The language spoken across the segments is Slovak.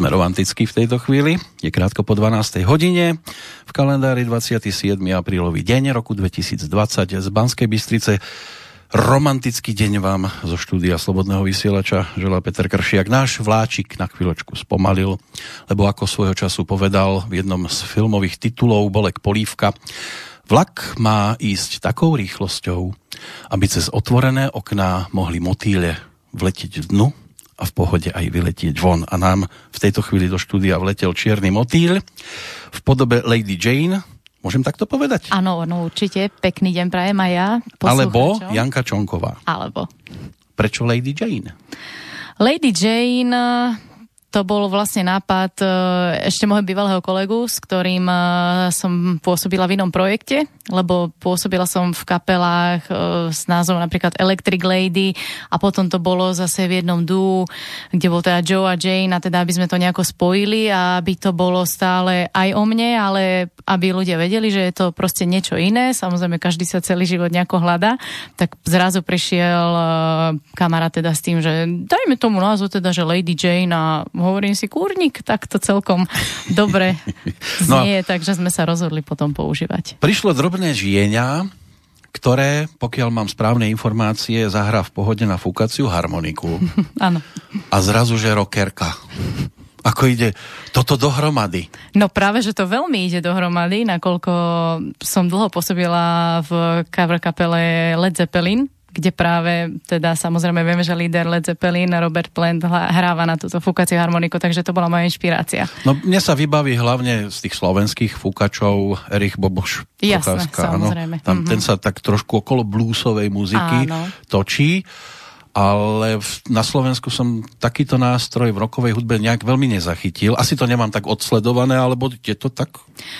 Sme romantickí v tejto chvíli. Je krátko po 12. hodine. V kalendári 27. aprílový deň roku 2020 z Banskej Bystrice romantický deň vám zo štúdia Slobodného vysielača želá Peter Kršiak. Náš vláčik na chvíľočku spomalil, lebo ako svojho času povedal v jednom z filmových titulov Bolek Polívka, vlak má ísť takou rýchlosťou, aby cez otvorené okná mohli motýle vletiť dnu a v pohode aj vyletieť von. A nám v tejto chvíli do štúdia vletel čierny motýl v podobe Lady Jane. Môžem takto povedať? Áno, no určite. Pekný deň prajem aj ja. Alebo Janka Čonková. Alebo. Prečo Lady Jane? Lady Jane to bol vlastne nápad e, ešte môjho bývalého kolegu, s ktorým e, som pôsobila v inom projekte, lebo pôsobila som v kapelách e, s názvom napríklad Electric Lady a potom to bolo zase v jednom dú, kde bol teda Joe a Jane a teda aby sme to nejako spojili a aby to bolo stále aj o mne, ale aby ľudia vedeli, že je to proste niečo iné. Samozrejme, každý sa celý život nejako hľada. Tak zrazu prišiel kamarát teda s tým, že dajme tomu názvu teda, že Lady Jane a hovorím si, kúrnik, tak to celkom dobre no. znie, no, takže sme sa rozhodli potom používať. Prišlo drobné žienia, ktoré, pokiaľ mám správne informácie, zahrá v pohode na fúkaciu harmoniku. Áno. a zrazu, že rockerka. Ako ide toto dohromady? No práve, že to veľmi ide dohromady, nakoľko som dlho pôsobila v cover kapele Led Zeppelin, kde práve, teda samozrejme vieme, že líder Led Zeppelin, Robert Plant hráva na túto fúkaciu harmoniku, takže to bola moja inšpirácia. No mne sa vybaví hlavne z tých slovenských fúkačov Erich Boboš. Jasné, samozrejme. Tam, mm-hmm. Ten sa tak trošku okolo bluesovej muziky Áno. točí ale na Slovensku som takýto nástroj v rokovej hudbe nejak veľmi nezachytil. Asi to nemám tak odsledované, alebo je to tak?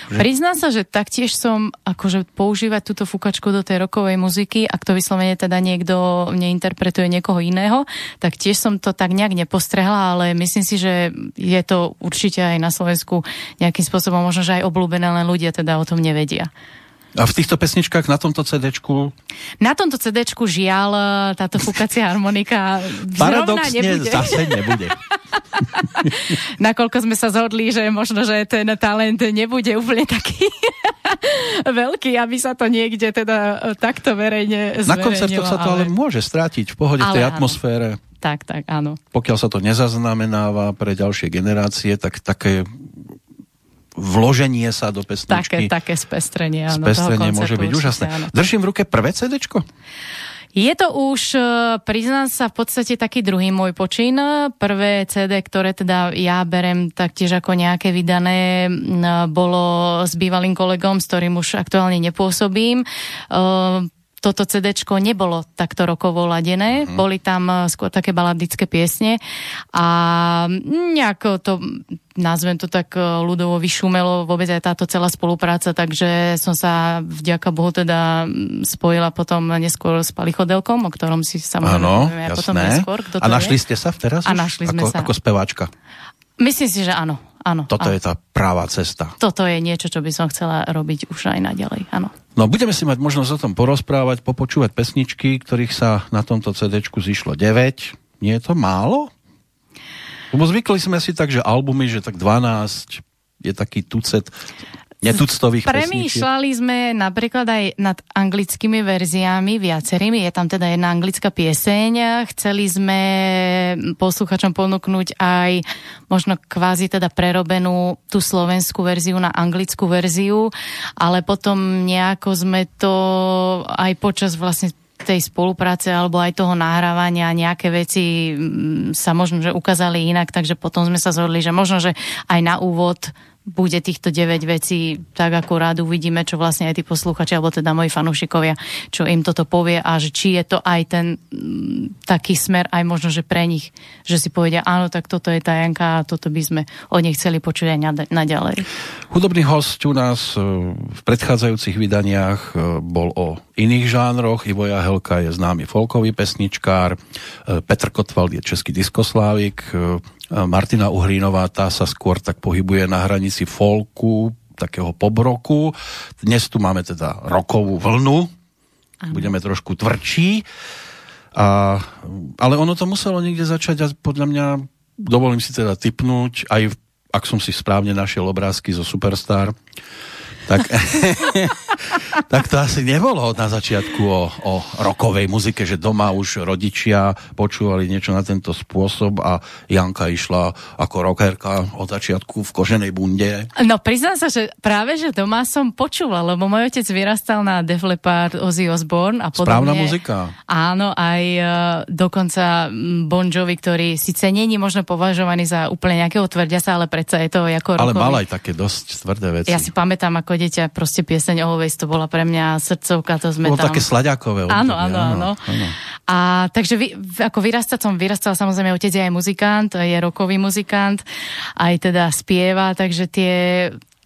Že... Priznám sa, že taktiež som akože používať túto fúkačku do tej rokovej muziky, ak to vyslovene teda niekto neinterpretuje niekoho iného, tak tiež som to tak nejak nepostrehla, ale myslím si, že je to určite aj na Slovensku nejakým spôsobom možno, že aj obľúbené, len ľudia teda o tom nevedia. A v týchto pesničkách na tomto cd Na tomto cd žiaľ táto fúkacia harmonika Paradoxne nebude. zase nebude. Nakoľko sme sa zhodli, že možno, že ten talent nebude úplne taký veľký, aby sa to niekde teda takto verejne Na koncertoch sa to ale... ale môže strátiť v pohode ale tej áno. atmosfére. Tak, tak, áno. Pokiaľ sa to nezaznamenáva pre ďalšie generácie, tak také vloženie sa do pesničky. Také, také spestrenie, áno. Spestrenie môže byť úžasné. Áno. Držím v ruke prvé CDčko? Je to už, e, priznám sa, v podstate taký druhý môj počin. Prvé CD, ktoré teda ja berem taktiež ako nejaké vydané, bolo s bývalým kolegom, s ktorým už aktuálne nepôsobím. Toto CD nebolo takto rokovo ladené, mm. boli tam eh, skôr také baladické piesne a nejako to, nazvem to tak eh, ľudovo vyšumelo vôbec aj táto celá spolupráca, takže som sa vďaka Bohu teda mm, spojila potom neskôr s Palichodelkom, o ktorom si samozrejme Áno, jasné. potom neskôr. Kto a našli je. ste sa teraz A našli sme ako, sa. Ako speváčka? Myslím si, že áno. Áno, Toto áno. je tá práva cesta. Toto je niečo, čo by som chcela robiť už aj naďalej, áno. No budeme si mať možnosť o tom porozprávať, popočúvať pesničky, ktorých sa na tomto CD zišlo 9. Nie je to málo? Lebo zvykli sme si tak, že albumy, že tak 12 je taký tucet netuctových Premýšľali pesničiek. sme napríklad aj nad anglickými verziami, viacerými. Je tam teda jedna anglická pieseň. Chceli sme posluchačom ponúknuť aj možno kvázi teda prerobenú tú slovenskú verziu na anglickú verziu, ale potom nejako sme to aj počas vlastne tej spolupráce alebo aj toho nahrávania nejaké veci mm, sa možno, že ukázali inak, takže potom sme sa zhodli, že možno, že aj na úvod bude týchto 9 vecí tak ako rád uvidíme, čo vlastne aj tí posluchači, alebo teda moji fanúšikovia, čo im toto povie a že či je to aj ten mm, taký smer aj možno, že pre nich, že si povedia, áno, tak toto je tá Janka a toto by sme od nej chceli počuť aj naďalej. Hudobný host u nás e, v predchádzajúcich vydaniach e, bol o iných žánroch. Ivoja Helka je známy folkový pesničkár, e, Petr Kotwald je český diskoslávik, Martina Uhrínová, tá sa skôr tak pohybuje na hranici folku, takého pobroku. Dnes tu máme teda rokovú vlnu, ano. budeme trošku tvrdší. A, ale ono to muselo niekde začať a podľa mňa dovolím si teda typnúť, aj ak som si správne našiel obrázky zo Superstar, tak, tak to asi nebolo na začiatku o, o rokovej muzike, že doma už rodičia počúvali niečo na tento spôsob a Janka išla ako rockerka od začiatku v koženej bunde. No priznám sa, že práve, že doma som počúvala, lebo môj otec vyrastal na Def Leppard, Ozzy Osbourne a podobne. Správna muzika. Áno, aj uh, dokonca Bon Jovi, ktorý síce není možno považovaný za úplne nejakého tvrdia sa, ale predsa je to ako Ale rokový. mal aj také dosť tvrdé veci. Ja si pamätám, ako dieťa proste pieseň Always, to bola pre mňa srdcovka, to sme Bolo tam... také slaďakové. Áno, áno, áno, áno. A takže vy, ako vyrastať som vyrastal, samozrejme, otec je aj muzikant, je rokový muzikant, aj teda spieva, takže tie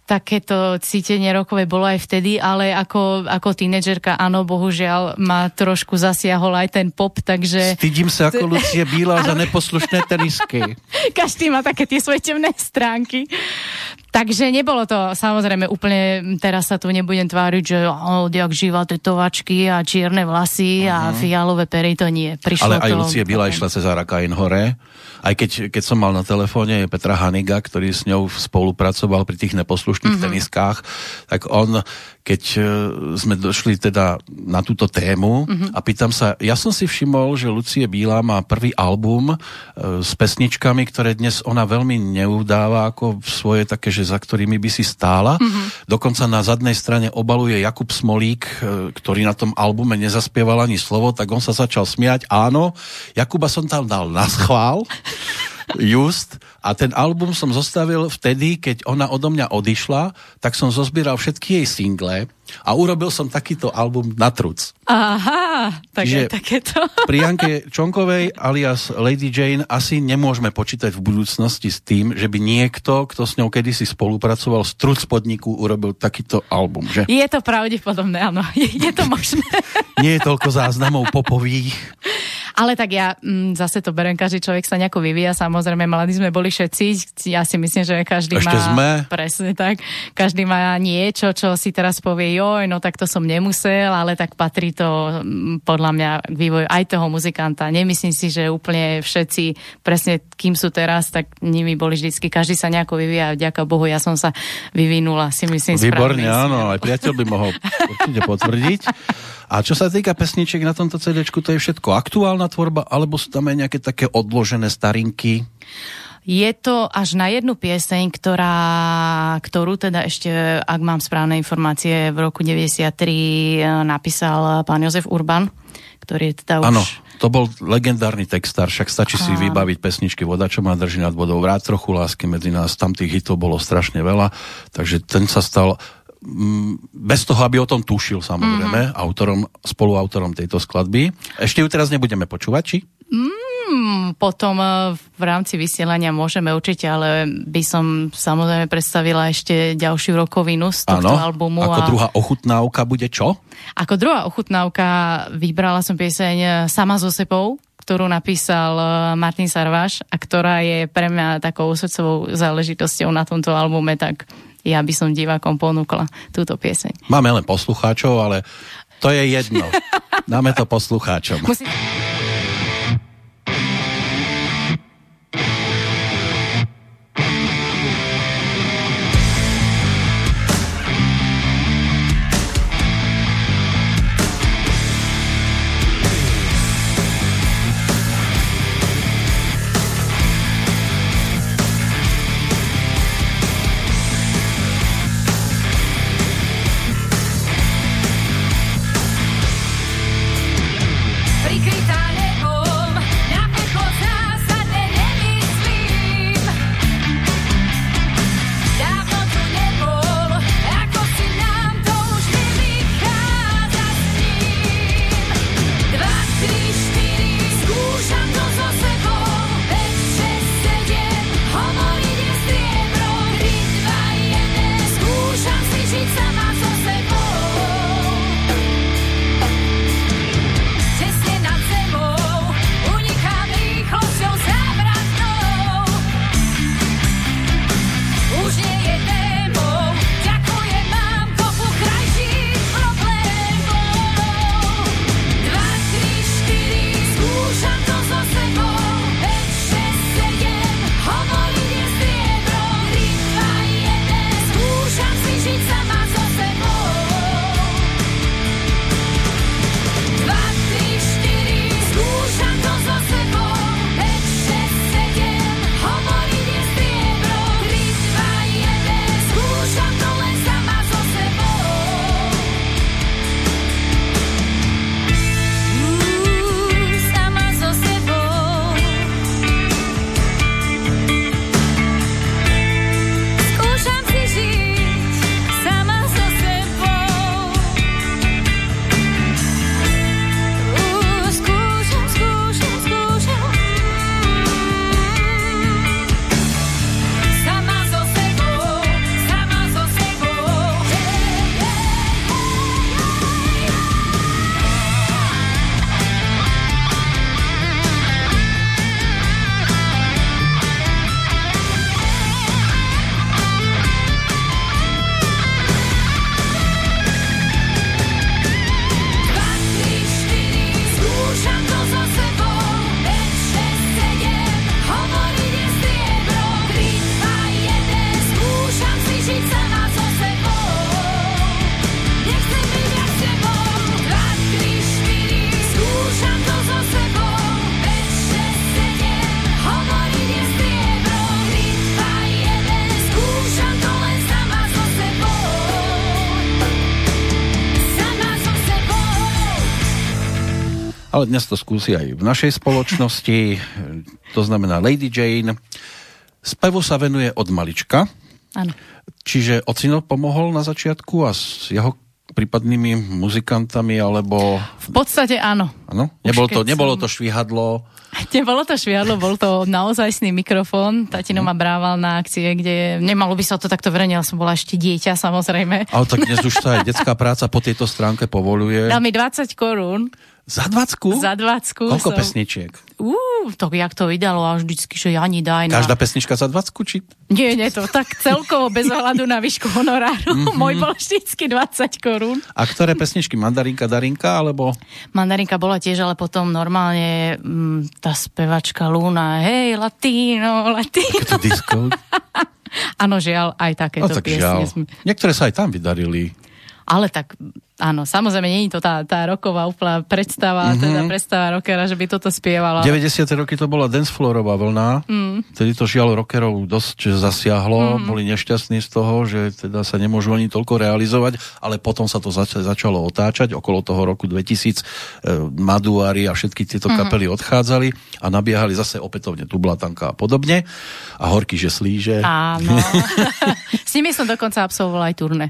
takéto cítenie rokové bolo aj vtedy, ale ako, ako tínedžerka, áno, bohužiaľ ma trošku zasiahol aj ten pop, takže... Stydím sa ako Lucie Bíla za neposlušné tenisky. Každý má také tie svoje temné stránky. Takže nebolo to samozrejme úplne, teraz sa tu nebudem tváriť, že odjak živa tetovačky a čierne vlasy uh-huh. a Mhm. fialové pery, to nie. Prišlo Ale aj. Lucie Bila išla cez Arakain hore. Aj keď, keď som mal na telefóne Petra Haniga, ktorý s ňou spolupracoval pri tých neposlušných mm-hmm. teniskách, tak on, keď e, sme došli teda na túto tému mm-hmm. a pýtam sa, ja som si všimol, že Lucie Bíla má prvý album e, s pesničkami, ktoré dnes ona veľmi neudáva ako svoje také, že za ktorými by si stála. Mm-hmm. Dokonca na zadnej strane obaluje Jakub Smolík, e, ktorý na tom albume nezaspieval ani slovo, tak on sa začal smiať. Áno, Jakuba som tam dal na schvál. Just. A ten album som zostavil vtedy, keď ona odo mňa odišla, tak som zozbieral všetky jej single a urobil som takýto album na truc. Aha, tak Čiže je takéto. Pri Janke Čonkovej alias Lady Jane asi nemôžeme počítať v budúcnosti s tým, že by niekto, kto s ňou kedysi spolupracoval z truc podniku, urobil takýto album, že? Je to pravdepodobné, áno. Je, je to možné. Nie je toľko záznamov popových. Ale tak ja m, zase to berem, každý človek sa nejako vyvíja, samozrejme, mladí sme boli všetci, ja si myslím, že každý Ešte má... sme. Presne tak, každý má niečo, čo si teraz povie, joj, no tak to som nemusel, ale tak patrí to m, podľa mňa k vývoju aj toho muzikanta. Nemyslím si, že úplne všetci, presne kým sú teraz, tak nimi boli vždycky, každý sa nejako vyvíja, vďaka Bohu, ja som sa vyvinula, si myslím, Výborne, áno, aj priateľ by mohol určite potvrdiť. A čo sa týka pesničiek na tomto CD, to je všetko aktuálna tvorba, alebo sú tam aj nejaké také odložené starinky? Je to až na jednu pieseň, ktorá, ktorú teda ešte, ak mám správne informácie, v roku 93 napísal pán Jozef Urban, ktorý je teda už... Áno, to bol legendárny textár, však stačí si vybaviť pesničky Voda, čo má drží nad vodou, Vrát trochu lásky medzi nás, tam tých hitov bolo strašne veľa, takže ten sa stal mm, bez toho, aby o tom tušil samozrejme, mm-hmm. autorom, spoluautorom tejto skladby. Ešte ju teraz nebudeme počúvať, či? Hmm, potom eh, v rámci vysielania môžeme určite, ale by som samozrejme predstavila ešte ďalšiu rokovinu z tohto Áno, albumu. ako a druhá ochutnávka bude čo? ako druhá ochutnávka vybrala som pieseň eh, Sama so sebou, ktorú napísal eh, Martin Sarváš a ktorá je pre mňa takou srdcovou záležitosťou na tomto albume, tak ja by som divákom ponúkla túto pieseň. Máme len poslucháčov, ale to je jedno. Dáme to poslucháčom. Musí... Ale dnes to skúsi aj v našej spoločnosti, to znamená Lady Jane. Spevu sa venuje od malička. Áno. Čiže ocino pomohol na začiatku a s jeho prípadnými muzikantami, alebo... V podstate áno. Áno? Nebolo to, nebolo to švihadlo, Nebolo to šviadlo, bol to naozajstný mikrofón. Tatino ma brával na akcie, kde nemalo by sa to takto verejne, ale som bola ešte dieťa, samozrejme. Ale tak dnes už sa aj detská práca po tejto stránke povoluje. Dal mi 20 korún. Za dvacku? Za dvacku. Koľko som... pesničiek? Uú, to jak to vydalo a vždycky, že Jani daj na... Každá pesnička za dvacku, či? Nie, nie, to tak celkovo bez ohľadu na výšku honoráru. Mm-hmm. Môj bol vždycky 20 korún. A ktoré pesničky? Mandarinka, Darinka, alebo? Mandarinka bola tiež, ale potom normálne m, mm, tá spevačka Luna, hej, latino, latino. Takéto disco? Áno, žiaľ, aj takéto no, tak piesne. Žiaľ. Niektoré sa aj tam vydarili. Ale tak áno, samozrejme, nie je to tá, tá roková úplná predstava, mm-hmm. teda predstava rockera, že by toto spievala. 90. roky to bola dancefloorová vlna, mm. tedy to žiaľ rockerov dosť zasiahlo, mm. boli nešťastní z toho, že teda sa nemôžu oni toľko realizovať, ale potom sa to zač- začalo otáčať, okolo toho roku 2000 e, Maduari a všetky tieto mm. kapely odchádzali a nabiehali zase opätovne Tublatanka a podobne a Horky, že slíže. Áno. S nimi som dokonca absolvoval aj turné.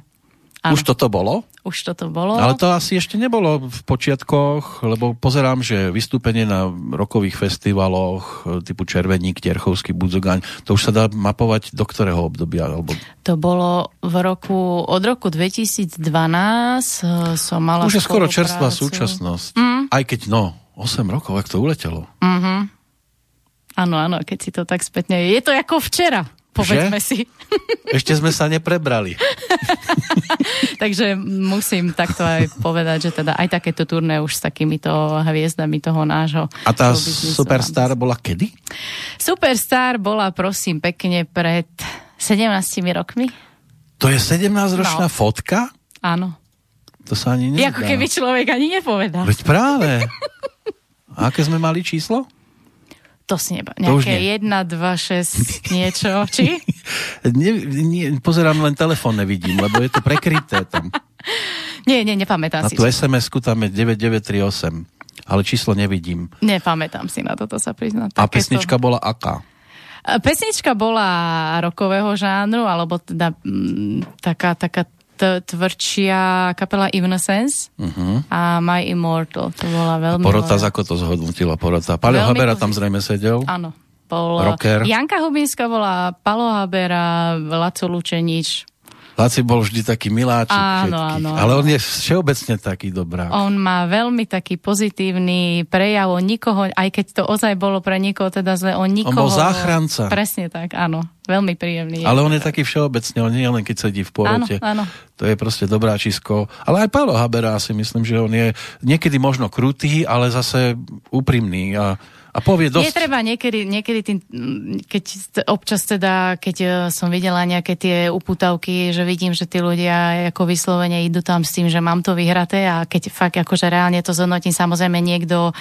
Ano. Už toto bolo? Už toto bolo. Ale to asi ešte nebolo v počiatkoch, lebo pozerám, že vystúpenie na rokových festivaloch e, typu Červeník, Tierchovský, Budzogaň, to už sa dá mapovať do ktorého obdobia? Alebo... To bolo v roku, od roku 2012 e, som mala Už je skoro čerstvá súčasnosť. Mm. Aj keď, no, 8 rokov, ak to uletelo. Mhm. Áno, áno, keď si to tak spätne... Je to ako včera. Povedzme že? si. Ešte sme sa neprebrali. Takže musím takto aj povedať, že teda aj takéto turné už s takýmito hviezdami toho nášho. A tá Superstar bola kedy? Superstar bola, prosím, pekne pred 17 rokmi. To je 17-ročná no. fotka? Áno. To sa ani nezdá. Ako keby človek ani nepovedal. Veď práve. A aké sme mali číslo? To si neba. Nejaké 1, 2, 6, niečo, či? nie, nie, pozerám, len telefón nevidím, lebo je to prekryté tam. nie, nie, nepamätám na si. Na tú SMS-ku tam je 9938, ale číslo nevidím. Nepamätám si na toto sa priznať. A pesnička to... bola aká? Pesnička bola rokového žánru, alebo teda m, taká, taká t- tvrdšia kapela Evanescence uh-huh. a My Immortal. To bola veľmi... A porota, ako to zhodnotila porota? Paľo Habera tam zrejme sedel? Áno. Bol, Rocker. Janka Hubinská bola Palo Habera, Laco Lučenič, Laci bol vždy taký miláčik áno, áno, ale on je všeobecne taký dobrá. On má veľmi taký pozitívny prejav, on nikoho, aj keď to ozaj bolo pre niekoho teda zle, on nikoho... On bol záchranca. Presne tak, áno. Veľmi príjemný. Ale on je taký všeobecne, on nie len keď sedí v porote. Áno, áno. To je proste dobrá čisko. Ale aj Paolo Habera si myslím, že on je niekedy možno krutý, ale zase úprimný a a povie dosť. Je treba niekedy, niekedy tým, keď občas teda, keď e, som videla nejaké tie uputavky, že vidím, že tí ľudia ako vyslovene idú tam s tým, že mám to vyhraté a keď fakt akože reálne to zhodnotím, samozrejme niekto...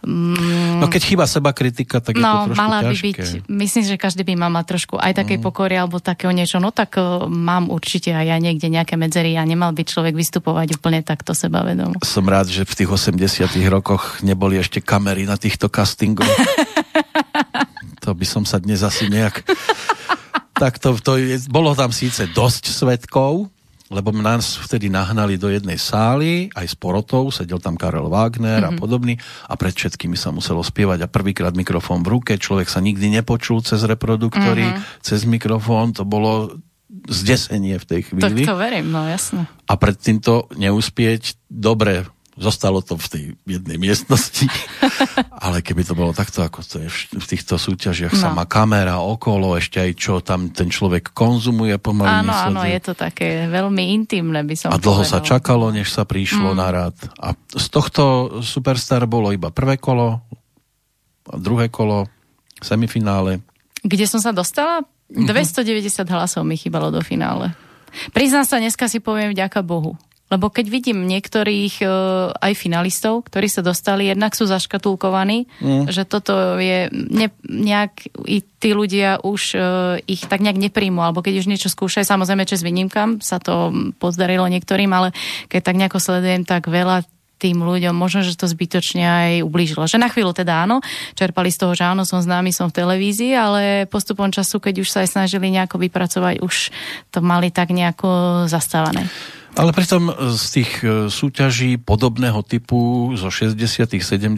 Mm, no keď chýba seba kritika, tak no, je to trošku mala ťažké. by byť, myslím, že každý by mal mať trošku aj takej mm. pokory alebo takého niečo, no tak uh, mám určite aj ja niekde nejaké medzery a nemal by človek vystupovať úplne takto sebavedomo. Som rád, že v tých 80 rokoch neboli ešte kamery na týchto casting bingo. to by som sa dnes asi nejak... tak to, to je, bolo tam síce dosť svetkov, lebo nás vtedy nahnali do jednej sály, aj s porotou, sedel tam Karel Wagner mm-hmm. a mhm. podobný a pred všetkými sa muselo spievať a prvýkrát mikrofón v ruke, človek sa nikdy nepočul cez reproduktory, mm-hmm. cez mikrofón, to bolo zdesenie v tej chvíli. Tak to verím, no jasne. A pred týmto neúspieť, dobre, Zostalo to v tej jednej miestnosti, ale keby to bolo takto, ako to je v týchto súťažiach, no. sama kamera okolo, ešte aj čo tam ten človek konzumuje pomaly. Áno, áno, je to také veľmi intimné, by som A dlho povedal. sa čakalo, než sa prišlo mm. na rád. A z tohto Superstar bolo iba prvé kolo, a druhé kolo, semifinále. Kde som sa dostala? Mm-hmm. 290 hlasov mi chýbalo do finále. Priznám sa, dneska si poviem vďaka Bohu. Lebo keď vidím niektorých uh, aj finalistov, ktorí sa dostali, jednak sú zaškatulkovaní, mm. že toto je ne, nejak, i tí ľudia už uh, ich tak nejak nepríjmu, alebo keď už niečo skúšajú, samozrejme, čes výnimkám, sa to pozdarilo niektorým, ale keď tak nejako sledujem, tak veľa tým ľuďom, možno, že to zbytočne aj ublížilo. Že na chvíľu teda áno, čerpali z toho, že áno, som známy, som v televízii, ale postupom času, keď už sa aj snažili nejako vypracovať, už to mali tak nejako zastávané. Ale pritom z tých e, súťaží podobného typu zo 60 70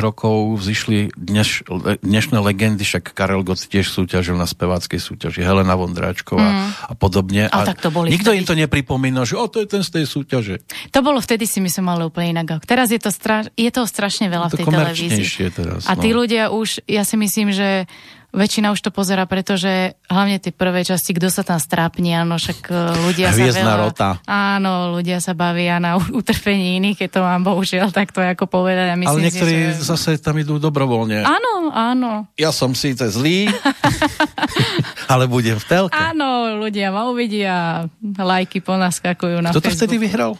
rokov vzýšli dneš, dnešné legendy, však Karel Gott tiež súťažil na speváckej súťaži, Helena Vondráčková mm. a podobne. A, a tak to boli nikto vtedy. im to nepripomína, že o, to je ten z tej súťaže. To bolo vtedy si myslím ale úplne inak. Teraz je to, stra- je to strašne veľa to v tej televízii. Teraz, a tí no. ľudia už, ja si myslím, že väčšina už to pozera, pretože hlavne tie prvé časti, kto sa tam strápni, áno, však e, ľudia Hviezdna sa veľa... rota. Áno, ľudia sa bavia na utrpení iných, keď to mám bohužiaľ takto ako povedať. A myslím Ale niektorí si, že... zase tam idú dobrovoľne. Áno, áno. Ja som síce zlý, ale budem v telke. Áno, ľudia ma uvidia, lajky ponaskakujú na Kto to vtedy vyhral?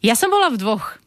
Ja som bola v dvoch.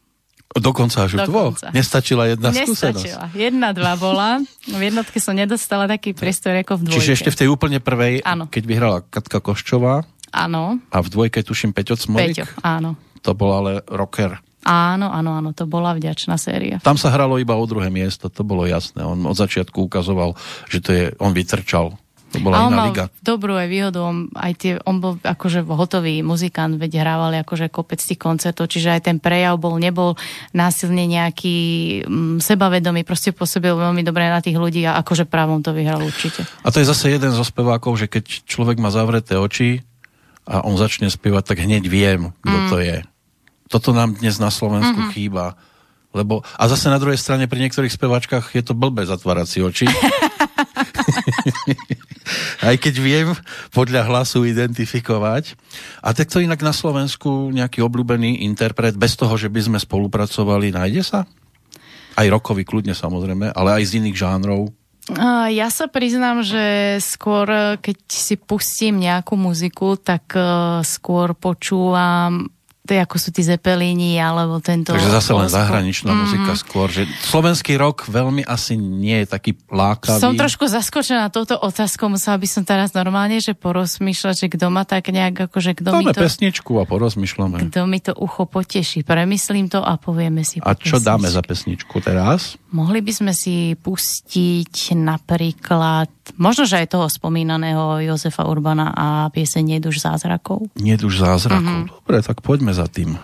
Dokonca až v dvoch? Nestačila jedna Nestačila. skúsenosť? Jedna, dva bola. V jednotke som nedostala taký priestor ako v dvojke. Čiže ešte v tej úplne prvej, ano. keď vyhrala Katka Koščová. Áno. A v dvojke tuším Peťo Cmolik. Peťo, áno. To bol ale rocker. Áno, áno, áno, to bola vďačná séria. Tam sa hralo iba o druhé miesto, to bolo jasné. On od začiatku ukazoval, že to je, on vytrčal to bola a on iná mal liga. dobrú aj výhodu, on, aj tie, on bol akože hotový muzikant, veď hrával akože kopec tých koncertov, čiže aj ten prejav bol, nebol násilne nejaký m, mm, sebavedomý, proste pôsobil veľmi dobre na tých ľudí a akože právom to vyhral určite. A to je zase jeden zo spevákov, že keď človek má zavreté oči a on začne spievať, tak hneď viem, kto mm. to je. Toto nám dnes na Slovensku mm-hmm. chýba. Lebo, a zase na druhej strane pri niektorých speváčkach je to blbé zatvárať si oči. Aj keď viem podľa hlasu identifikovať. A takto inak na Slovensku nejaký obľúbený interpret, bez toho, že by sme spolupracovali, nájde sa? Aj rokový kľudne samozrejme, ale aj z iných žánrov. Ja sa priznám, že skôr, keď si pustím nejakú muziku, tak eh, skôr počúvam to je ako sú tí Zepelini, alebo tento... Takže zase len zahraničná mm. muzika skôr, že slovenský rok veľmi asi nie je taký lákavý. Som trošku zaskočená touto otázkou, musela by som teraz normálne, že porozmýšľať, že kto ma tak nejak, akože kto mi to... pesničku a porozmýšľame. Kto mi to ucho poteší, premyslím to a povieme si A čo pesničku. dáme za pesničku teraz? Mohli by sme si pustiť napríklad, možno, že aj toho spomínaného Jozefa Urbana a pieseň Neduž zázrakov. Neduž zázrakov, mm-hmm. dobre, tak poďme za tým.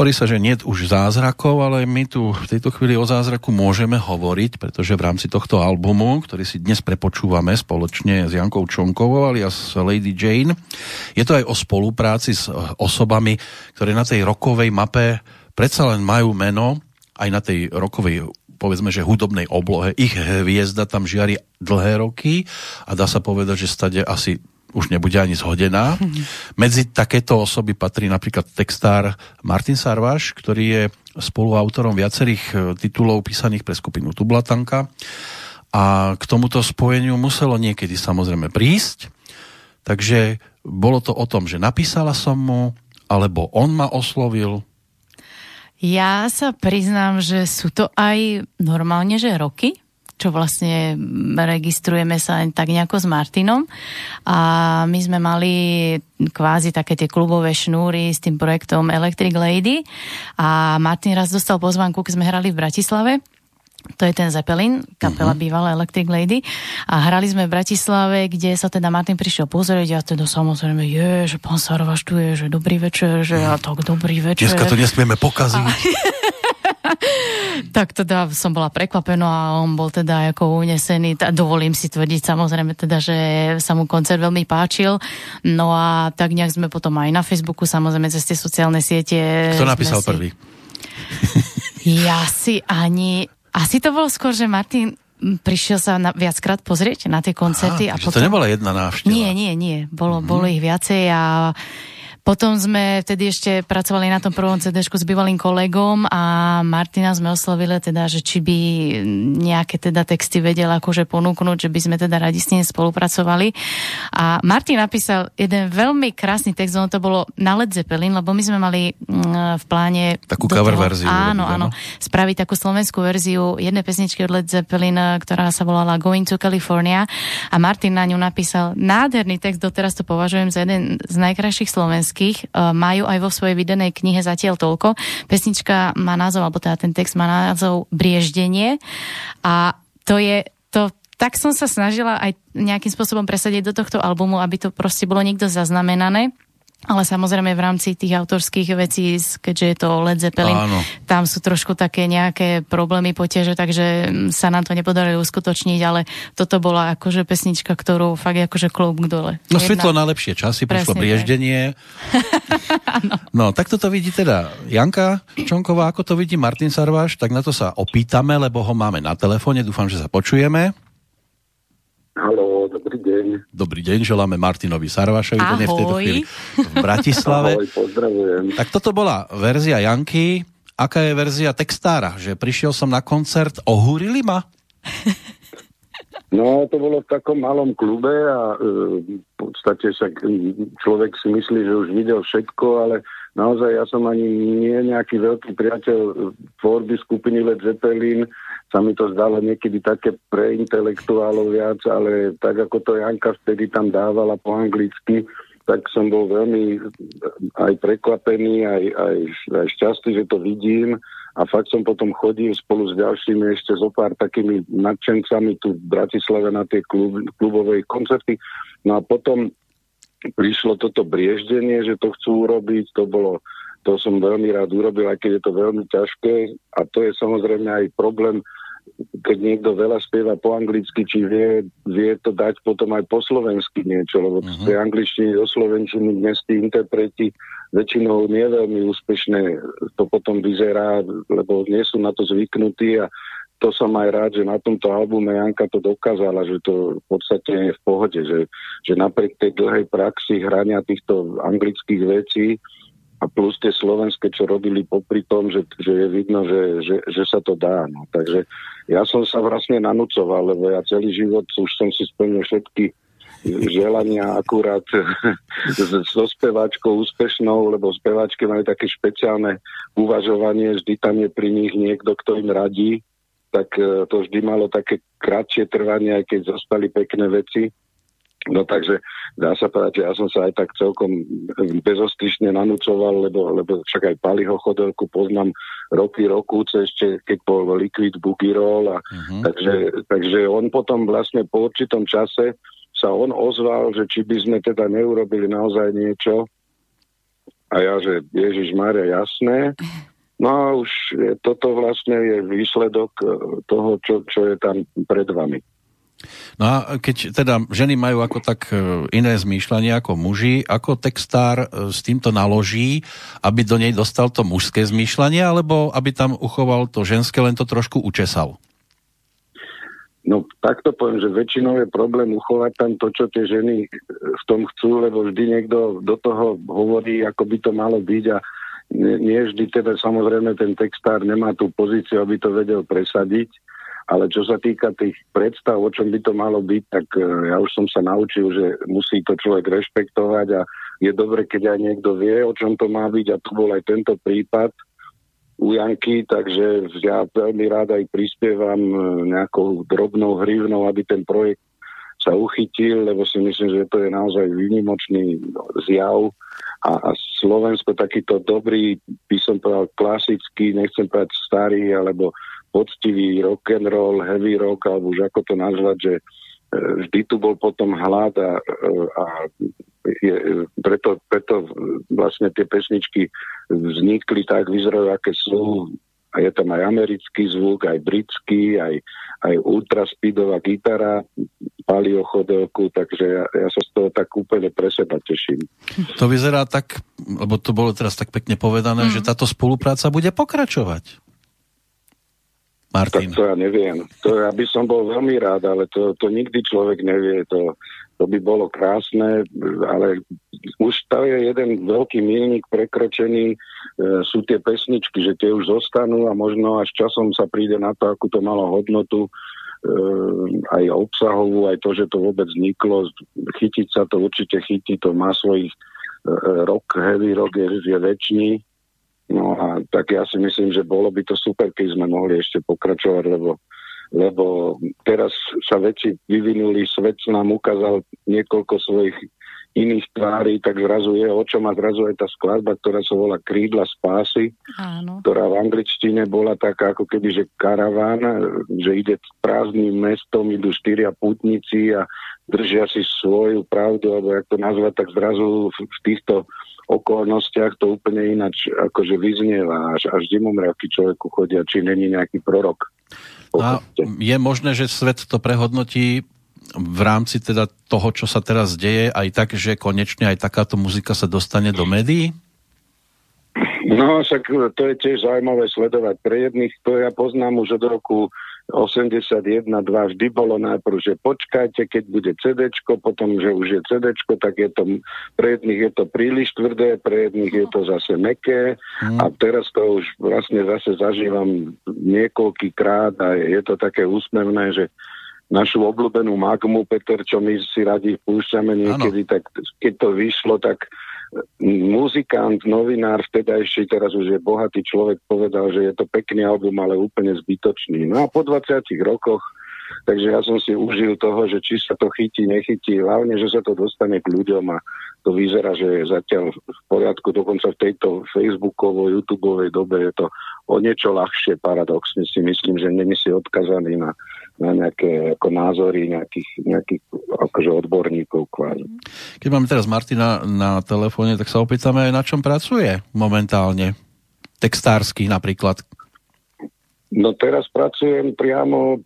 Hovorí sa, že nie už zázrakov, ale my tu v tejto chvíli o zázraku môžeme hovoriť, pretože v rámci tohto albumu, ktorý si dnes prepočúvame spoločne s Jankou Čonkovou alias Lady Jane, je to aj o spolupráci s osobami, ktoré na tej rokovej mape predsa len majú meno, aj na tej rokovej povedzme, že hudobnej oblohe. Ich hviezda tam žiari dlhé roky a dá sa povedať, že stade asi už nebude ani zhodená. Medzi takéto osoby patrí napríklad textár Martin Sarvaš, ktorý je spoluautorom viacerých e, titulov písaných pre skupinu Tublatanka. A k tomuto spojeniu muselo niekedy samozrejme prísť. Takže bolo to o tom, že napísala som mu, alebo on ma oslovil. Ja sa priznám, že sú to aj normálne, že roky, čo vlastne registrujeme sa tak nejako s Martinom. A my sme mali kvázi také tie klubové šnúry s tým projektom Electric Lady a Martin raz dostal pozvánku, keď sme hrali v Bratislave to je ten Zeppelin, kapela uh-huh. bývalá Electric Lady. A hrali sme v Bratislave, kde sa teda Martin prišiel pozrieť a teda samozrejme, je, že pán Sarvaš tu je, že dobrý večer, že ja tak dobrý večer. Dneska to nesmieme pokaziť. A... tak teda som bola prekvapená a on bol teda ako unesený. Dovolím si tvrdiť samozrejme teda, že sa mu koncert veľmi páčil. No a tak nejak sme potom aj na Facebooku, samozrejme cez tie sociálne siete. Kto napísal si... prvý? Ja si ani asi to bolo skôr, že Martin prišiel sa na, viackrát pozrieť na tie koncerty. Aha, a potom... to nebola jedna návšteva. Nie, nie, nie. Bolo, mm-hmm. bolo ich viacej a potom sme vtedy ešte pracovali na tom prvom cd s bývalým kolegom a Martina sme oslovili teda, že či by nejaké teda texty vedel akože ponúknuť, že by sme teda radi s ním spolupracovali. A Martin napísal jeden veľmi krásny text, ono to bolo na Led Zeppelin, lebo my sme mali mm, v pláne... Takú cover toho, verziu. Áno, áno. Spraviť takú slovenskú verziu jednej pesničky od Led Zeppelin, ktorá sa volala Going to California a Martin na ňu napísal nádherný text, doteraz to považujem za jeden z najkrajších slovenských slovenských e, majú aj vo svojej vydanej knihe zatiaľ toľko. Pesnička má názov, alebo teda ten text má názov Brieždenie a to je, to tak som sa snažila aj nejakým spôsobom presadiť do tohto albumu, aby to proste bolo niekto zaznamenané. Ale samozrejme v rámci tých autorských vecí, keďže je to Led Zeppelin, Áno. tam sú trošku také nejaké problémy, potiaže, takže sa nám to nepodarilo uskutočniť, ale toto bola akože pesnička, ktorú fakt akože klobúk dole. No Jedna... svetlo na lepšie časy, prišlo brieždenie. no, tak toto vidí teda Janka Čonková, ako to vidí Martin Sarváš, tak na to sa opýtame, lebo ho máme na telefóne, dúfam, že sa počujeme. Haló, deň. Dobrý deň, želáme Martinovi Sarvašovi, ten je v tejto chvíli v Bratislave. Ahoj, pozdravujem. Tak toto bola verzia Janky. Aká je verzia textára? Že prišiel som na koncert, ohúrili ma? No, to bolo v takom malom klube a e, v podstate sa človek si myslí, že už videl všetko, ale naozaj ja som ani nie nejaký veľký priateľ tvorby skupiny Led Zeppelin, sa mi to zdalo niekedy také pre intelektuálov viac, ale tak ako to Janka vtedy tam dávala po anglicky, tak som bol veľmi aj prekvapený, aj, aj, aj šťastný, že to vidím. A fakt som potom chodil spolu s ďalšími ešte zo pár takými nadšencami tu v Bratislave na tie klub, klubové koncerty. No a potom prišlo toto brieždenie, že to chcú urobiť, to bolo to som veľmi rád urobil, aj keď je to veľmi ťažké. A to je samozrejme aj problém keď niekto veľa spieva po anglicky, či vie, vie to dať potom aj po slovensky niečo, lebo uh-huh. z tej angličtiny do slovenčiny dnes tí interpreti väčšinou nie veľmi úspešné to potom vyzerá, lebo nie sú na to zvyknutí a to som aj rád, že na tomto albume Janka to dokázala, že to v podstate je v pohode, že, že napriek tej dlhej praxi hrania týchto anglických vecí, a plus tie slovenské, čo robili popri tom, že, že je vidno, že, že, že sa to dá. No. Takže ja som sa vlastne nanúcoval, lebo ja celý život už som si splnil všetky želania akurát so speváčkou úspešnou, lebo speváčky majú také špeciálne uvažovanie, vždy tam je pri nich niekto, kto im radí, tak e, to vždy malo také kratšie trvanie, aj keď zostali pekné veci. No takže dá sa povedať, že ja som sa aj tak celkom bezostrišne nanúcoval, lebo, lebo však aj Paliho Chodelku poznám roky, roku, ešte keď bol Liquid Boogie Roll a uh-huh. takže, takže on potom vlastne po určitom čase sa on ozval, že či by sme teda neurobili naozaj niečo A ja, že Ježiš Maria, jasné. No a už je, toto vlastne je výsledok e, toho, čo, čo je tam pred vami. No a keď teda ženy majú ako tak e, iné zmýšľanie ako muži, ako textár e, s týmto naloží, aby do nej dostal to mužské zmýšľanie, alebo aby tam uchoval to ženské, len to trošku učesal? No takto poviem, že väčšinou je problém uchovať tam to, čo tie ženy v tom chcú, lebo vždy niekto do toho hovorí, ako by to malo byť a nie, nie vždy teda samozrejme ten textár nemá tú pozíciu, aby to vedel presadiť ale čo sa týka tých predstav, o čom by to malo byť, tak e, ja už som sa naučil, že musí to človek rešpektovať a je dobre, keď aj niekto vie, o čom to má byť. A tu bol aj tento prípad u Janky, takže ja veľmi rád aj prispievam e, nejakou drobnou hrivnou, aby ten projekt sa uchytil, lebo si myslím, že to je naozaj výnimočný zjav. A, a Slovensko takýto dobrý, by som povedal klasický, nechcem povedať starý, alebo poctivý rock and roll, heavy rock, alebo už ako to nazvať, že e, vždy tu bol potom hlad a, e, a je, preto, preto vlastne tie pesničky vznikli tak, vyzerajú, aké sú a je tam aj americký zvuk, aj britský, aj, aj ultraspeedová gitara, palio chodelku, takže ja, ja sa z toho tak úplne pre seba teším. To vyzerá tak, lebo to bolo teraz tak pekne povedané, mm. že táto spolupráca bude pokračovať. Martin. Tak to ja neviem. To ja by som bol veľmi rád, ale to, to nikdy človek nevie. To, to by bolo krásne, ale už to je jeden veľký milník prekročený. E, sú tie pesničky, že tie už zostanú a možno až časom sa príde na to, akú to malo hodnotu e, aj obsahovú, aj to, že to vôbec vzniklo. Chytiť sa to určite chytí, to má svojich e, rok, heavy rock je, je väčší, No a tak ja si myslím, že bolo by to super, keď sme mohli ešte pokračovať, lebo, lebo teraz sa veci vyvinuli, svet nám ukázal niekoľko svojich iných tvári, tak zrazu je očom a zrazu je tá skladba, ktorá sa volá Krídla spásy, Áno. ktorá v angličtine bola taká ako keby, že karaván, že ide prázdnym mestom, idú štyria putníci a držia si svoju pravdu, alebo jak to nazvať, tak zrazu v týchto okolnostiach to úplne ináč akože vyznieva. Až, až zimomriavky človeku chodia, či není nejaký prorok. A je možné, že svet to prehodnotí v rámci teda toho, čo sa teraz deje, aj tak, že konečne aj takáto muzika sa dostane do médií? No, však to je tiež zaujímavé sledovať. Pre jedných, to ja poznám už od roku 81, 2 vždy bolo najprv, že počkajte, keď bude CD, potom, že už je CD, tak je to, pre jedných je to príliš tvrdé, pre jedných je to zase meké mm. a teraz to už vlastne zase zažívam niekoľký krát a je to také úsmevné, že našu obľúbenú magmu, Peter, čo my si radi púšťame niekedy, ano. tak keď to vyšlo, tak muzikant, novinár, vtedajší, teraz už je bohatý človek, povedal, že je to pekný album, ale úplne zbytočný. No a po 20 rokoch Takže ja som si užil toho, že či sa to chytí, nechytí, hlavne, že sa to dostane k ľuďom a to vyzerá, že je zatiaľ v poriadku, dokonca v tejto facebookovej, youtubeovej dobe je to o niečo ľahšie paradoxne si myslím, že není si odkazaný na na nejaké ako názory nejakých, nejakých akože odborníkov kvázi. Keď máme teraz Martina na telefóne, tak sa opýtame na čom pracuje momentálne. Textársky napríklad. No teraz pracujem priamo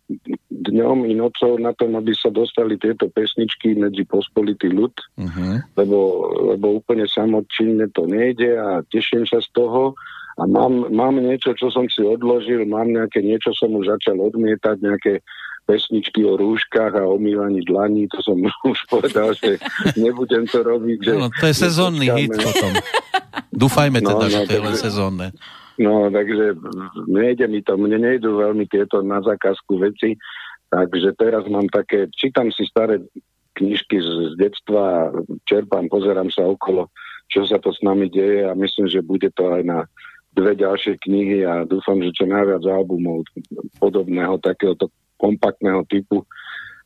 dňom i nocou na tom, aby sa dostali tieto pesničky medzi pospolitý ľud, uh-huh. lebo, lebo úplne samotčinne to nejde a teším sa z toho a mám, mám niečo, čo som si odložil, mám nejaké niečo, som už začal odmietať, nejaké pesničky o rúškach a omývaní dlaní, to som už povedal, že nebudem to robiť. Že no, to je sezónny hit potom. Dúfajme no, teda, no, že to je len sezónne. No, takže nejde mi to, mne nejdu veľmi tieto na zákazku veci, takže teraz mám také, čítam si staré knižky z, z detstva, čerpám, pozerám sa okolo, čo sa to s nami deje a myslím, že bude to aj na dve ďalšie knihy a dúfam, že čo najviac albumov podobného takéhoto kompaktného typu,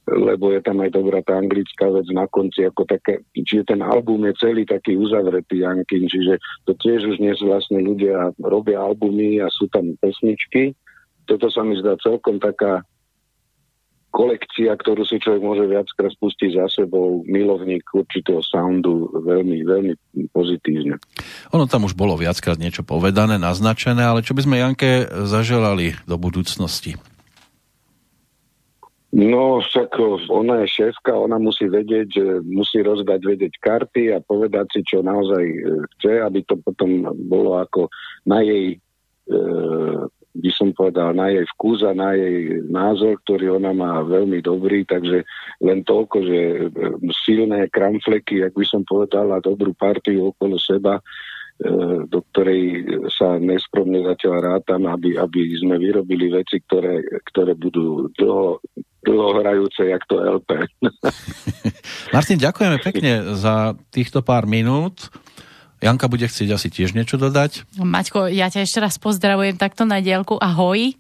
lebo je tam aj dobrá tá anglická vec na konci, ako také, čiže ten album je celý taký uzavretý Jankin, čiže to tiež už dnes vlastne ľudia robia albumy a sú tam pesničky. Toto sa mi zdá celkom taká kolekcia, ktorú si človek môže viackrát spustiť za sebou, milovník určitého soundu, veľmi, veľmi pozitívne. Ono tam už bolo viackrát niečo povedané, naznačené, ale čo by sme Janke zaželali do budúcnosti? No, však ona je šéfka, ona musí vedieť, že musí rozdať vedieť karty a povedať si, čo naozaj e, chce, aby to potom bolo ako na jej e, by som povedal, na jej vkus a na jej názor, ktorý ona má veľmi dobrý, takže len toľko, že e, silné kramfleky, ak by som povedal, a dobrú partiu okolo seba, e, do ktorej sa nespromne zatiaľ rátam, aby, aby sme vyrobili veci, ktoré, ktoré budú dlho, dlho hrajúce, jak to LP. Martin, ďakujeme pekne za týchto pár minút. Janka bude chcieť asi tiež niečo dodať. Maťko, ja ťa ešte raz pozdravujem takto na dielku. Ahoj.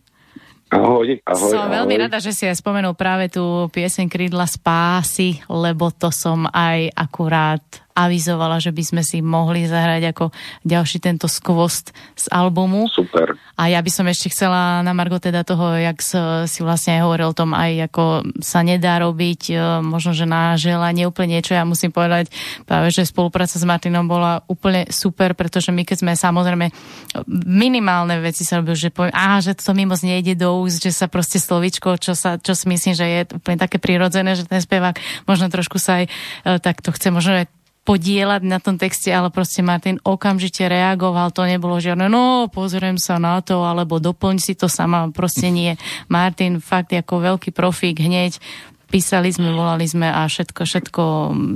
Ahoj, ahoj. Som ahoj. veľmi rada, že si aj spomenul práve tú pieseň Krídla spásy, lebo to som aj akurát avizovala, že by sme si mohli zahrať ako ďalší tento skvost z albumu. Super. A ja by som ešte chcela na Margo teda toho, jak si vlastne aj hovoril o tom, aj ako sa nedá robiť, e, možno, že na želanie úplne niečo. Ja musím povedať práve, že spolupráca s Martinom bola úplne super, pretože my keď sme samozrejme minimálne veci sa robili, že poviem, á, že to mi moc nejde do úst, že sa proste slovičko, čo, sa, čo si myslím, že je úplne také prirodzené, že ten spevák možno trošku sa aj e, tak to chce možno aj podielať na tom texte, ale proste Martin okamžite reagoval, to nebolo žiadne, no pozriem sa na to, alebo doplň si to sama, proste nie. Martin fakt ako veľký profík hneď písali sme, volali sme a všetko, všetko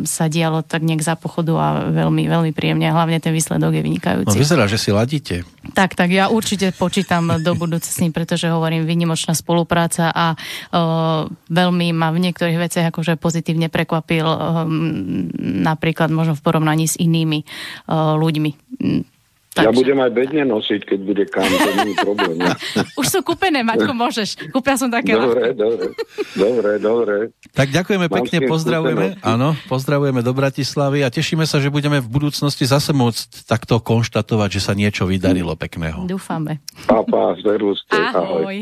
sa dialo tak nejak za pochodu a veľmi, veľmi príjemne. Hlavne ten výsledok je vynikajúci. No vyzerá, že si ladíte. Tak, tak ja určite počítam do budúce s ním, pretože hovorím, vynimočná spolupráca a uh, veľmi ma v niektorých veciach akože pozitívne prekvapil um, napríklad možno v porovnaní s inými uh, ľuďmi Takže. Ja budem aj bedne nosiť, keď bude kam, to nie je problém. Ne? Už sú kúpené, Maťko, môžeš. Kúpia som také. Dobre, dobre, dobre, dobre. Tak ďakujeme Mám pekne, pozdravujeme. Áno, pozdravujeme do Bratislavy a tešíme sa, že budeme v budúcnosti zase môcť takto konštatovať, že sa niečo vydarilo pekného. Dúfame. Papa, ahoj. ahoj.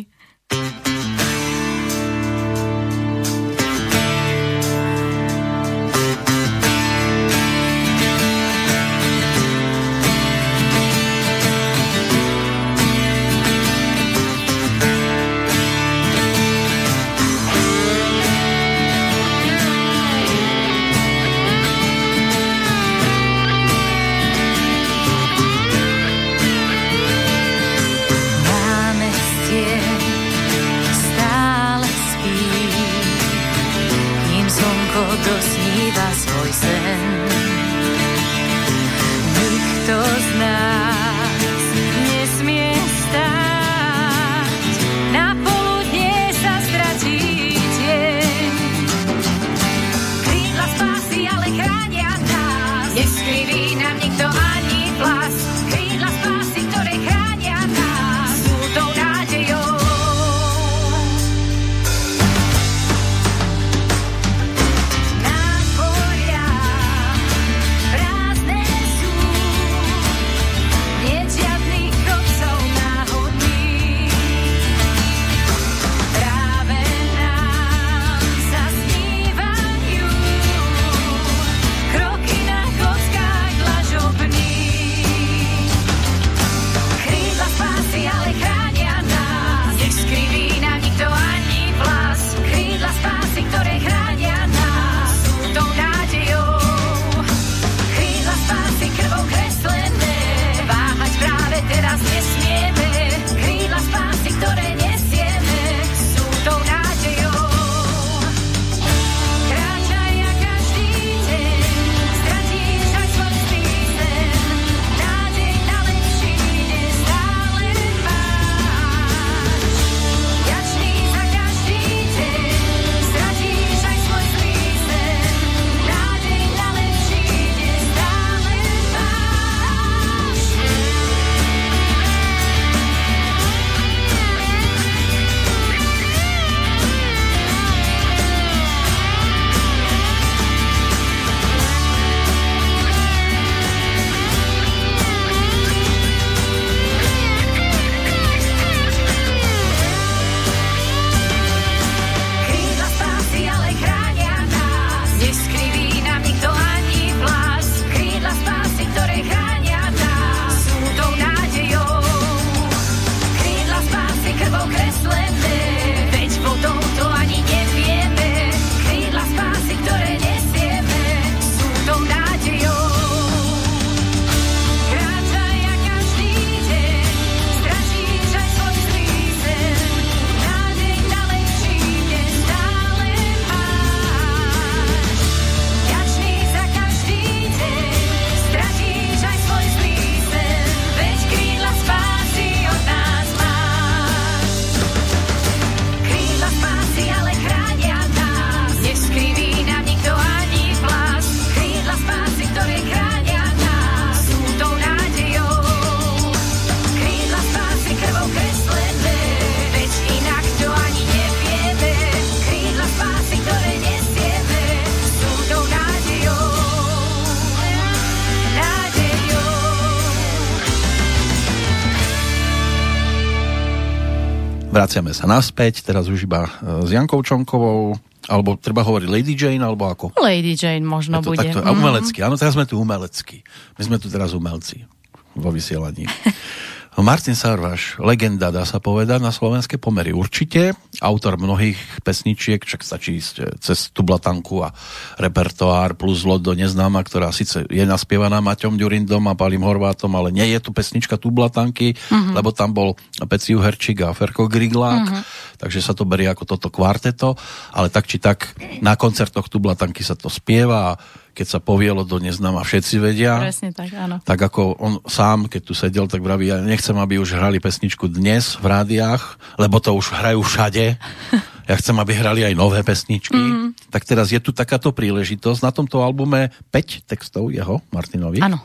Vraciame sa naspäť, teraz už iba e, s Jankou Čonkovou, alebo treba hovoriť Lady Jane, alebo ako? Lady Jane možno to, bude. Takto, a umelecky, áno, teraz sme tu umelecky. My sme tu teraz umelci vo vysielaní. Martin Sarvaš, legenda, dá sa povedať, na slovenské pomery určite. Autor mnohých pesničiek, však stačí ísť e, cez Tublatanku a repertoár plus Lodo neznáma, ktorá síce je naspievaná Maťom Ďurindom a Palim Horvátom, ale nie je tu pesnička Tublatanky, uh-huh. lebo tam bol Peciu Herčík a Ferko Griglák, uh-huh. takže sa to berie ako toto kvarteto, ale tak či tak na koncertoch Tublatanky sa to spieva a keď sa povielo do neznáma, všetci vedia. Presne tak, áno. Tak ako on sám, keď tu sedel, tak vraví, ja nechcem, aby už hrali pesničku dnes v rádiách, lebo to už hrajú všade. Ja chcem, aby hrali aj nové pesničky. Mm. Tak teraz je tu takáto príležitosť. Na tomto albume 5 textov jeho, Martinovi. Áno.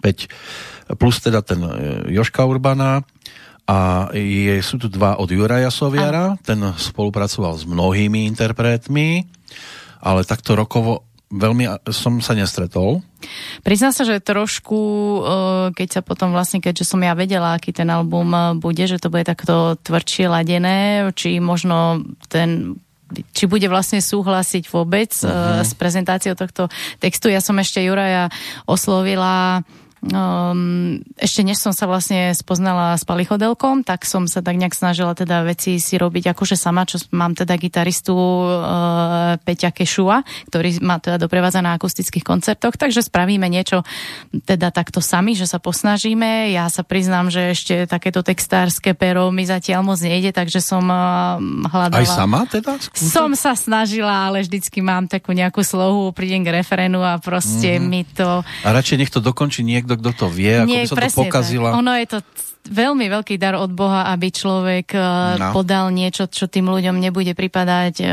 5 plus teda ten e, Joška Urbana, a je, sú tu dva od Juraja Soviara, ano. ten spolupracoval s mnohými interpretmi, ale takto rokovo veľmi som sa nestretol. Priznám sa, že trošku, e, keď sa potom vlastne, keďže som ja vedela, aký ten album e, bude, že to bude takto tvrdšie ladené, či možno ten či bude vlastne súhlasiť vôbec uh-huh. s prezentáciou tohto textu. Ja som ešte Juraja oslovila Um, ešte než som sa vlastne spoznala s palichodelkom, tak som sa tak nejak snažila teda veci si robiť akože sama, čo mám teda gitaristu uh, Peťa Kešua, ktorý ma teda doprevádza na akustických koncertoch, takže spravíme niečo teda takto sami, že sa posnažíme. Ja sa priznám, že ešte takéto textárske pero mi zatiaľ moc nejde, takže som uh, hľadala... Aj sama teda? Skúšam? Som sa snažila, ale vždycky mám takú nejakú slohu, prídem k referenu a proste mm-hmm. mi to... A radšej nech to dokončí niekto, kto to vie, ako Nie, by sa to pokazila. Tak. Ono je to veľmi veľký dar od Boha, aby človek e, no. podal niečo, čo tým ľuďom nebude pripadať e,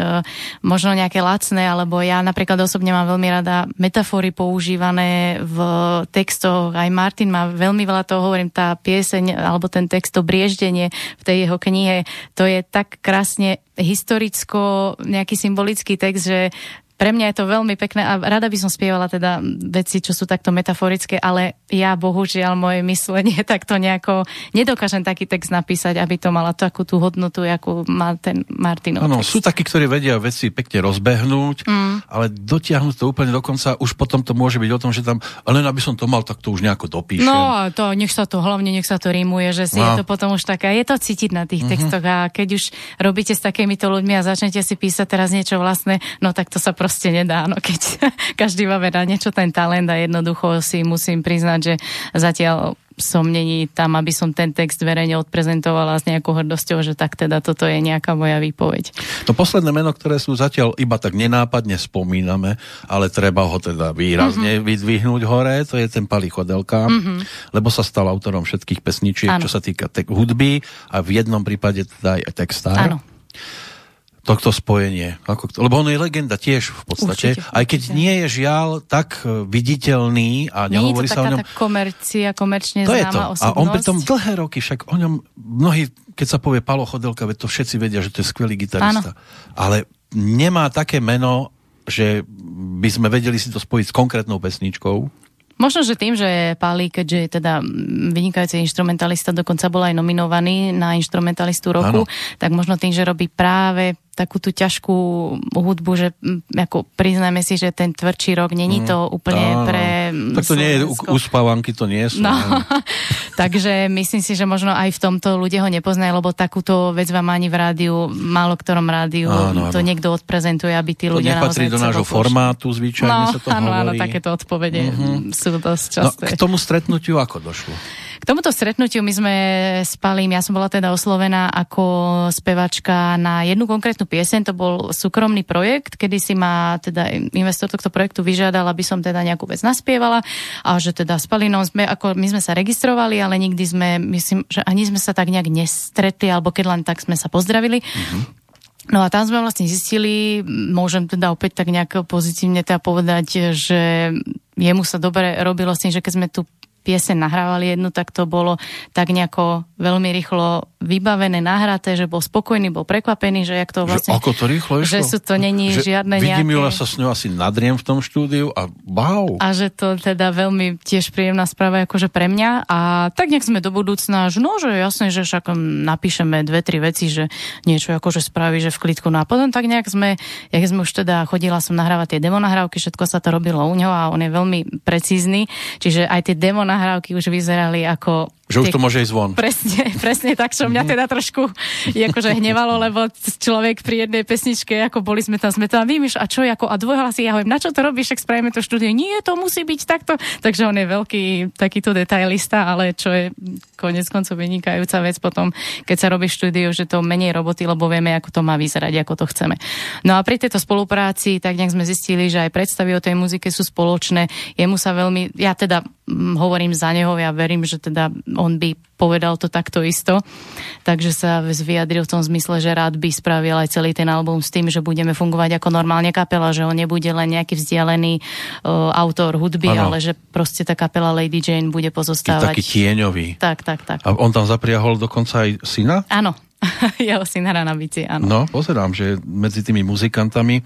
možno nejaké lacné, alebo ja napríklad osobne mám veľmi rada metafory používané v textoch. Aj Martin má veľmi veľa toho, hovorím, tá pieseň alebo ten text, to brieždenie v tej jeho knihe, to je tak krásne historicko, nejaký symbolický text, že pre mňa je to veľmi pekné a rada by som spievala teda veci, čo sú takto metaforické, ale ja bohužiaľ moje myslenie takto nejako nedokážem taký text napísať, aby to mala takú tú hodnotu, ako má ten Martinov Áno, sú takí, ktorí vedia veci pekne rozbehnúť, mm. ale dotiahnuť to úplne dokonca, už potom to môže byť o tom, že tam, len aby som to mal, tak to už nejako dopíšem. No, to nech sa to, hlavne nech sa to rímuje, že si no. je to potom už také, je to cítiť na tých mm-hmm. textoch a keď už robíte s takýmito ľuďmi a začnete si písať teraz niečo vlastné, no tak to sa proste nedá, no keď každý má na niečo ten talent a jednoducho si musím priznať, že zatiaľ som není tam, aby som ten text verejne odprezentovala s nejakou hrdosťou, že tak teda toto je nejaká moja výpoveď. To posledné meno, ktoré sú zatiaľ iba tak nenápadne spomíname, ale treba ho teda výrazne mm-hmm. vyzdvihnúť hore, to je ten Pali Chodelka, mm-hmm. lebo sa stal autorom všetkých pesničiek, ano. čo sa týka te- hudby a v jednom prípade teda aj textár. Áno tohto spojenie. Ako, lebo on je legenda tiež v podstate. Určite, aj keď nie je žiaľ tak e, viditeľný a nehovorí sa o ňom... komercia, komerčne to je to. Osobnosť. A on pritom dlhé roky, však o ňom mnohí, keď sa povie Palo Chodelka, to všetci vedia, že to je skvelý gitarista. Áno. Ale nemá také meno, že by sme vedeli si to spojiť s konkrétnou pesničkou. Možno, že tým, že Pali, keďže je teda vynikajúci instrumentalista, dokonca bol aj nominovaný na instrumentalistu roku, ano. tak možno tým, že robí práve takú tú ťažkú hudbu, že ako priznáme si, že ten tvrdší rok není mm, to úplne áno. pre Tak to nie je, uspávanky to nie sú. No, takže myslím si, že možno aj v tomto ľudia ho nepoznajú, lebo takúto vec vám ani v rádiu, málo ktorom rádiu áno, to áno. niekto odprezentuje, aby tí ľudia to nepatrí do nášho formátu, zvyčajne no, sa to áno, hovorí. Áno, takéto odpovede mm-hmm. sú dosť no, časté. No, k tomu stretnutiu ako došlo? K tomuto stretnutiu my sme spali, ja som bola teda oslovená ako spevačka na jednu konkrétnu pieseň, to bol súkromný projekt, kedy si ma teda investor tohto projektu vyžiadal, aby som teda nejakú vec naspievala a že teda s Palinou sme, ako my sme sa registrovali, ale nikdy sme, myslím, že ani sme sa tak nejak nestretli, alebo keď len tak sme sa pozdravili. Mm-hmm. No a tam sme vlastne zistili, môžem teda opäť tak nejak pozitívne teda povedať, že jemu sa dobre robilo s tým, že keď sme tu piesen nahrávali jednu, tak to bolo tak nejako veľmi rýchlo vybavené, nahraté, že bol spokojný, bol prekvapený, že jak to vlastne... Že ako to rýchlo išlo? Že sú to není že žiadne vidím nejaké... Sa s ňou asi nadriem v tom štúdiu a wow. A že to teda veľmi tiež príjemná správa akože pre mňa a tak nejak sme do budúcna, že no, že jasne, že však napíšeme dve, tri veci, že niečo akože spraví, že v klidku. No a potom tak nejak sme, jak sme už teda chodila som nahrávať tie demo nahrávky, všetko sa to robilo u ňo a on je veľmi precízny, čiže aj tie demo nahrávky už vyzerali ako že už to môže ísť von. Presne, presne tak, čo mňa mhm. teda trošku akože hnevalo, lebo človek pri jednej pesničke, ako boli sme tam, sme tam, vymýš, a čo, ako, a dvojhlasy, ja hovorím, na čo to robíš, ak spravíme to štúdio, nie, to musí byť takto. Takže on je veľký takýto detailista, ale čo je konec koncov vynikajúca vec potom, keď sa robí štúdio, že to menej roboty, lebo vieme, ako to má vyzerať, ako to chceme. No a pri tejto spolupráci, tak nejak sme zistili, že aj predstavy o tej muzike sú spoločné. Jemu sa veľmi, ja teda hm, hovorím za neho, ja verím, že teda on by povedal to takto isto. Takže sa vyjadril v tom zmysle, že rád by spravil aj celý ten album s tým, že budeme fungovať ako normálne kapela, že on nebude len nejaký vzdialený uh, autor hudby, ano. ale že proste tá kapela Lady Jane bude pozostávať. Taký tieňový. Tak, tak, tak. A on tam zapriahol dokonca aj syna? Áno, jeho syn hrá na bici, áno. No, pozerám, že medzi tými muzikantami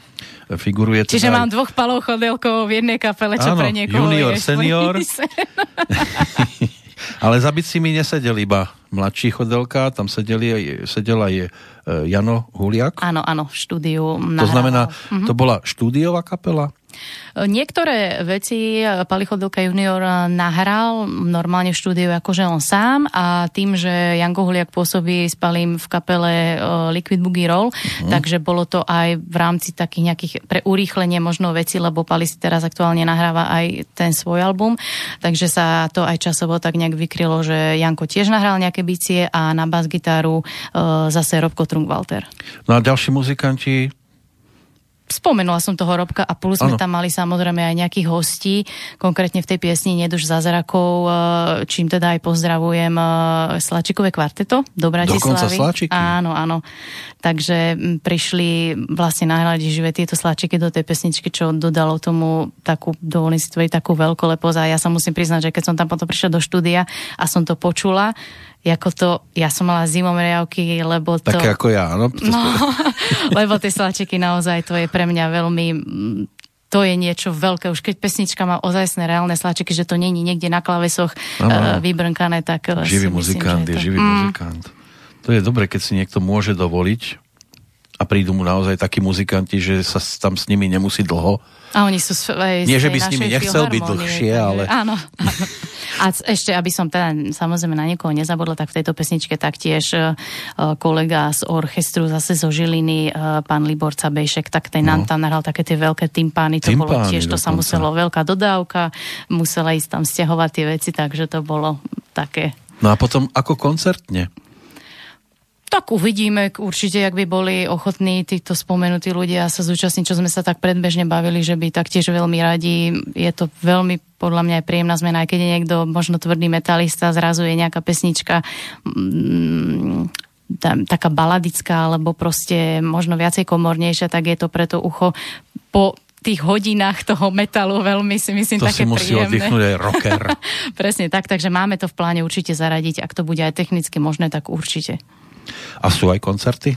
figuruje... Čiže teda mám aj... dvoch palov chodelkov v jednej kapele, čo áno, pre niekoho junior, je senior. Ale za mi nesedel iba mladší chodelka, tam sedeli, sedel aj e, Jano Huliak. Áno, áno, v štúdiu. To znamená, to bola štúdiová kapela? Niektoré veci Pali Chodilka junior nahral normálne v štúdiu akože on sám a tým, že Janko Huliak pôsobí s Palim v kapele Liquid Boogie Roll, uh-huh. takže bolo to aj v rámci takých nejakých pre urýchlenie možno veci, lebo Pali si teraz aktuálne nahráva aj ten svoj album, takže sa to aj časovo tak nejak vykrylo, že Janko tiež nahral nejaké bicie a na bas-gitaru zase Robko Trungwalter. No a ďalší muzikanti Spomenula som toho Robka a plus ano. sme tam mali samozrejme aj nejakých hostí, konkrétne v tej piesni Neduš zázrakov, eh, čím teda aj pozdravujem eh, Slačikové kvarteto do Bratislavy. Áno, áno. Takže prišli vlastne nahrať živé tieto slačiky do tej pesničky, čo dodalo tomu takú, dovolím si tvojiť takú veľkoleposť a ja sa musím priznať, že keď som tam potom prišla do štúdia a som to počula, ako to, ja som mala zimom riavky, lebo to... Také ako ja, áno? No, lebo tie sláčiky naozaj, to je pre mňa veľmi to je niečo veľké. Už keď pesnička má ozajstné reálne sláčiky, že to není niekde na klavesoch uh, vybrnkané, tak eh, Živý muzikant je, to... živý mm. muzikant. To je dobre, keď si niekto môže dovoliť a prídu mu naozaj takí muzikanti, že sa tam s nimi nemusí dlho a oni sú aj Nie, že by s nimi nechcel byť dlhšie, takže, ale... Áno, áno. A ešte, aby som teda samozrejme na niekoho nezabudla, tak v tejto pesničke taktiež uh, kolega z orchestru zase zo Žiliny, uh, pán Libor Cabejšek, tak ten no. nám tam nahral také tie veľké timpány, to timpány bolo tiež, to dokonca. sa muselo veľká dodávka, musela ísť tam stiahovať tie veci, takže to bolo také... No a potom ako koncertne? Tak uvidíme, určite, ak by boli ochotní títo spomenutí ľudia sa zúčastniť, čo sme sa tak predbežne bavili, že by taktiež veľmi radi. Je to veľmi podľa mňa aj príjemná zmena, aj keď je niekto možno tvrdý metalista, zrazu je nejaká pesnička mm, taká baladická, alebo proste možno viacej komornejšia, tak je to pre to ucho po tých hodinách toho metalu veľmi si myslím to také si musí príjemné. oddychnúť aj rocker. Presne tak, takže máme to v pláne určite zaradiť. Ak to bude aj technicky možné, tak určite. A sú aj koncerty?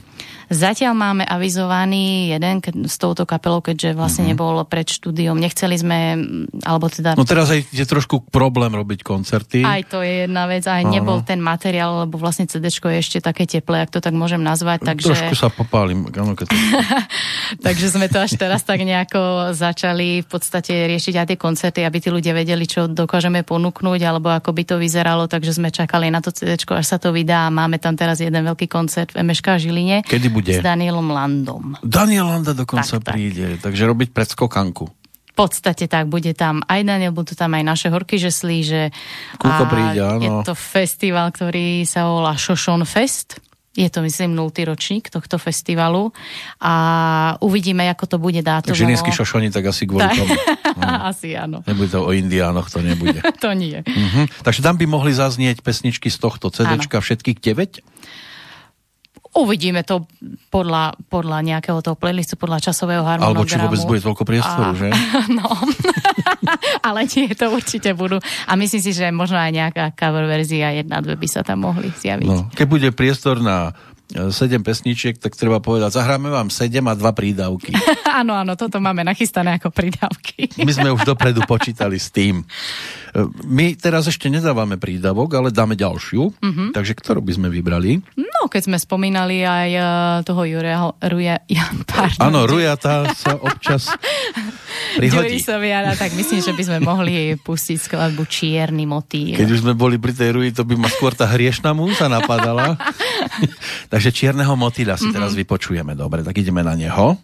Zatiaľ máme avizovaný jeden s touto kapelou, keďže vlastne mm-hmm. nebol pred štúdiom. Nechceli sme, alebo teda... No teraz aj je trošku problém robiť koncerty. Aj to je jedna vec, aj Aha. nebol ten materiál, lebo vlastne CD je ešte také teplé, ak to tak môžem nazvať. Takže... Trošku sa popálim. Ano, keď... takže sme to až teraz tak nejako začali v podstate riešiť aj tie koncerty, aby tí ľudia vedeli, čo dokážeme ponúknuť, alebo ako by to vyzeralo, takže sme čakali na to CD, až sa to vydá a máme tam teraz jeden veľký koncert v MŠK Žiline. Kedy bude? S Danielom Landom. Daniel Landa dokonca tak, príde, tak. takže robiť predskokanku. V podstate tak, bude tam aj Daniel, budú tam aj naše horky žeslí, že Kúko príde, áno. je to festival, ktorý sa volá Šošon Fest. Je to, myslím, 0. ročník tohto festivalu a uvidíme, ako to bude dátovo. Žilinský šošoni, tak asi kvôli tomu. No. asi áno. Nebude to o indiánoch, to nebude. to nie. Uh-huh. Takže tam by mohli zaznieť pesničky z tohto CDčka, áno. všetkých 9? Uvidíme to podľa, podľa nejakého toho playlistu, podľa časového harmonogramu. Alebo či vôbec bude toľko priestoru, a, že? No, ale nie, to určite budú. A myslím si, že možno aj nejaká cover verzia jedna, dve by sa tam mohli zjaviť. No, keď bude priestor na 7 pesničiek, tak treba povedať, zahráme vám 7 a 2 prídavky. áno, áno, toto máme nachystané ako prídavky. My sme už dopredu počítali s tým. My teraz ešte nedávame prídavok, ale dáme ďalšiu. Mm-hmm. Takže ktorú by sme vybrali? No, keď sme spomínali aj uh, toho Juria, Ruja, ja, Áno, Ruja tá sa občas prihodí. Soviana, tak myslím, že by sme mohli pustiť skladbu Čierny motýl. Keď už sme boli pri tej Ruji, to by ma skôr tá hriešna múza napadala. Takže Čierneho motýľa si mm-hmm. teraz vypočujeme. Dobre, tak ideme na neho.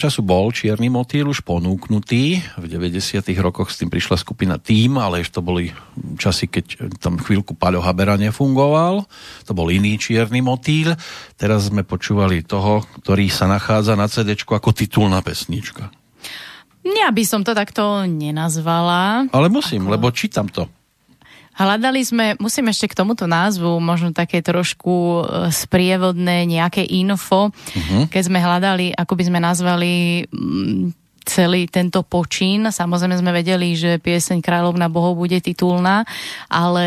Času bol Čierny motýl už ponúknutý. V 90. rokoch s tým prišla skupina Tým, ale ešte to boli časy, keď tam chvíľku Paľo Habera nefungoval. To bol iný Čierny motýl. Teraz sme počúvali toho, ktorý sa nachádza na CD ako titulná pesnička. Ja by som to takto nenazvala. Ale musím, ako... lebo čítam to. Hľadali sme, musím ešte k tomuto názvu, možno také trošku e, sprievodné nejaké info, uh-huh. keď sme hľadali, ako by sme nazvali mm, celý tento počín. Samozrejme sme vedeli, že pieseň Kráľovna bohov bude titulná, ale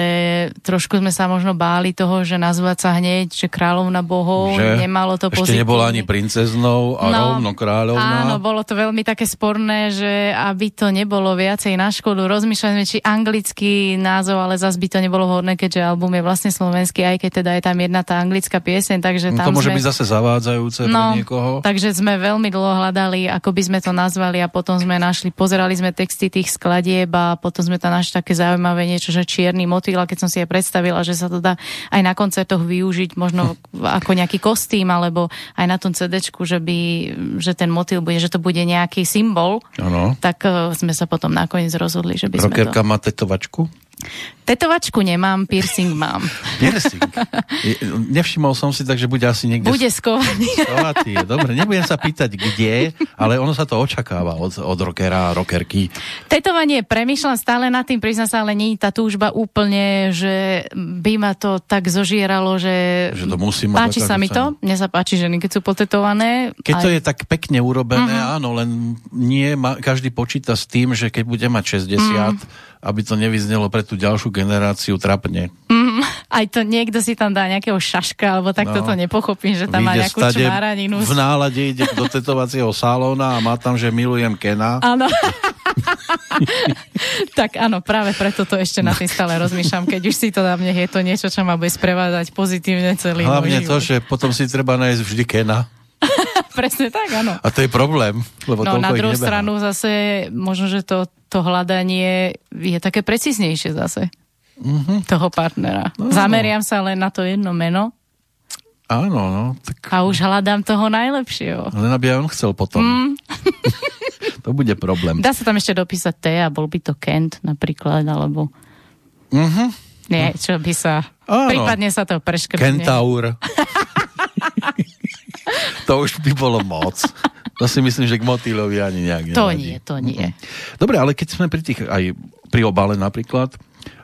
trošku sme sa možno báli toho, že nazvať sa hneď, že Kráľovna bohov, že nemalo to Ešte pozitívne. nebola ani princeznou a no, rovno kráľovná. Áno, bolo to veľmi také sporné, že aby to nebolo viacej na škodu. Rozmýšľali sme, či anglický názov, ale zase by to nebolo vhodné, keďže album je vlastne slovenský, aj keď teda je tam jedna tá anglická pieseň, takže no, tam To môže sme... byť zase zavádzajúce no, pre niekoho. Takže sme veľmi dlho hľadali, ako by sme to nazvali pozerali a potom sme našli, pozerali sme texty tých skladieb a potom sme tam našli také zaujímavé niečo, že čierny motýl a keď som si aj predstavila, že sa to dá aj na koncertoch využiť, možno ako nejaký kostým alebo aj na tom CD, že, by, že ten motýl bude, že to bude nejaký symbol, ano. tak uh, sme sa potom nakoniec rozhodli, že by Rockerka sme to... má tetovačku? Tetovačku nemám, piercing mám. Piercing? Nevšimol som si, takže bude asi niekde... Bude skovaný. Skovaný, dobre, nebudem sa pýtať kde, ale ono sa to očakáva od, od rockera a rockerky. Tetovanie, premyšľam stále nad tým, priznám sa, ale nie je tá túžba úplne, že by ma to tak zožieralo, že... Že to musím Páči sa mi to, mne sa páči ženy, keď sú potetované. Keď aj... to je tak pekne urobené, uh-huh. áno, len nie, ma, každý počíta s tým, že keď bude mať 60, uh-huh aby to nevyznelo pre tú ďalšiu generáciu trapne. Mm, aj to niekto si tam dá nejakého šaška, alebo tak no, toto nepochopím, že tam má nejakú čmáraninu. V nálade ide do tetovacieho salóna a má tam, že milujem Kena. Áno. tak áno, práve preto to ešte na tým stále rozmýšľam. Keď už si to dám, nech je to niečo, čo ma bude sprevádať pozitívne celý Hlavne to, že potom si treba nájsť vždy Kena. Presne tak, áno. A to je problém. Lebo no na druhú stranu zase možno, že to, to hľadanie je také precíznejšie zase. Mm-hmm. Toho partnera. No, Zameriam sa len na to jedno meno. Áno, no. Tak... A už hľadám toho najlepšieho. Len aby on chcel potom. Mm. to bude problém. Dá sa tam ešte dopísať T a bol by to Kent napríklad, alebo... Mm-hmm. Nie, čo by sa... Áno. Prípadne sa to preškrtne. Kentaur. to už by bolo moc. To si myslím, že k motýlovi ani nejak To nie, to nie. Dobre, ale keď sme pri tých, aj pri obale napríklad,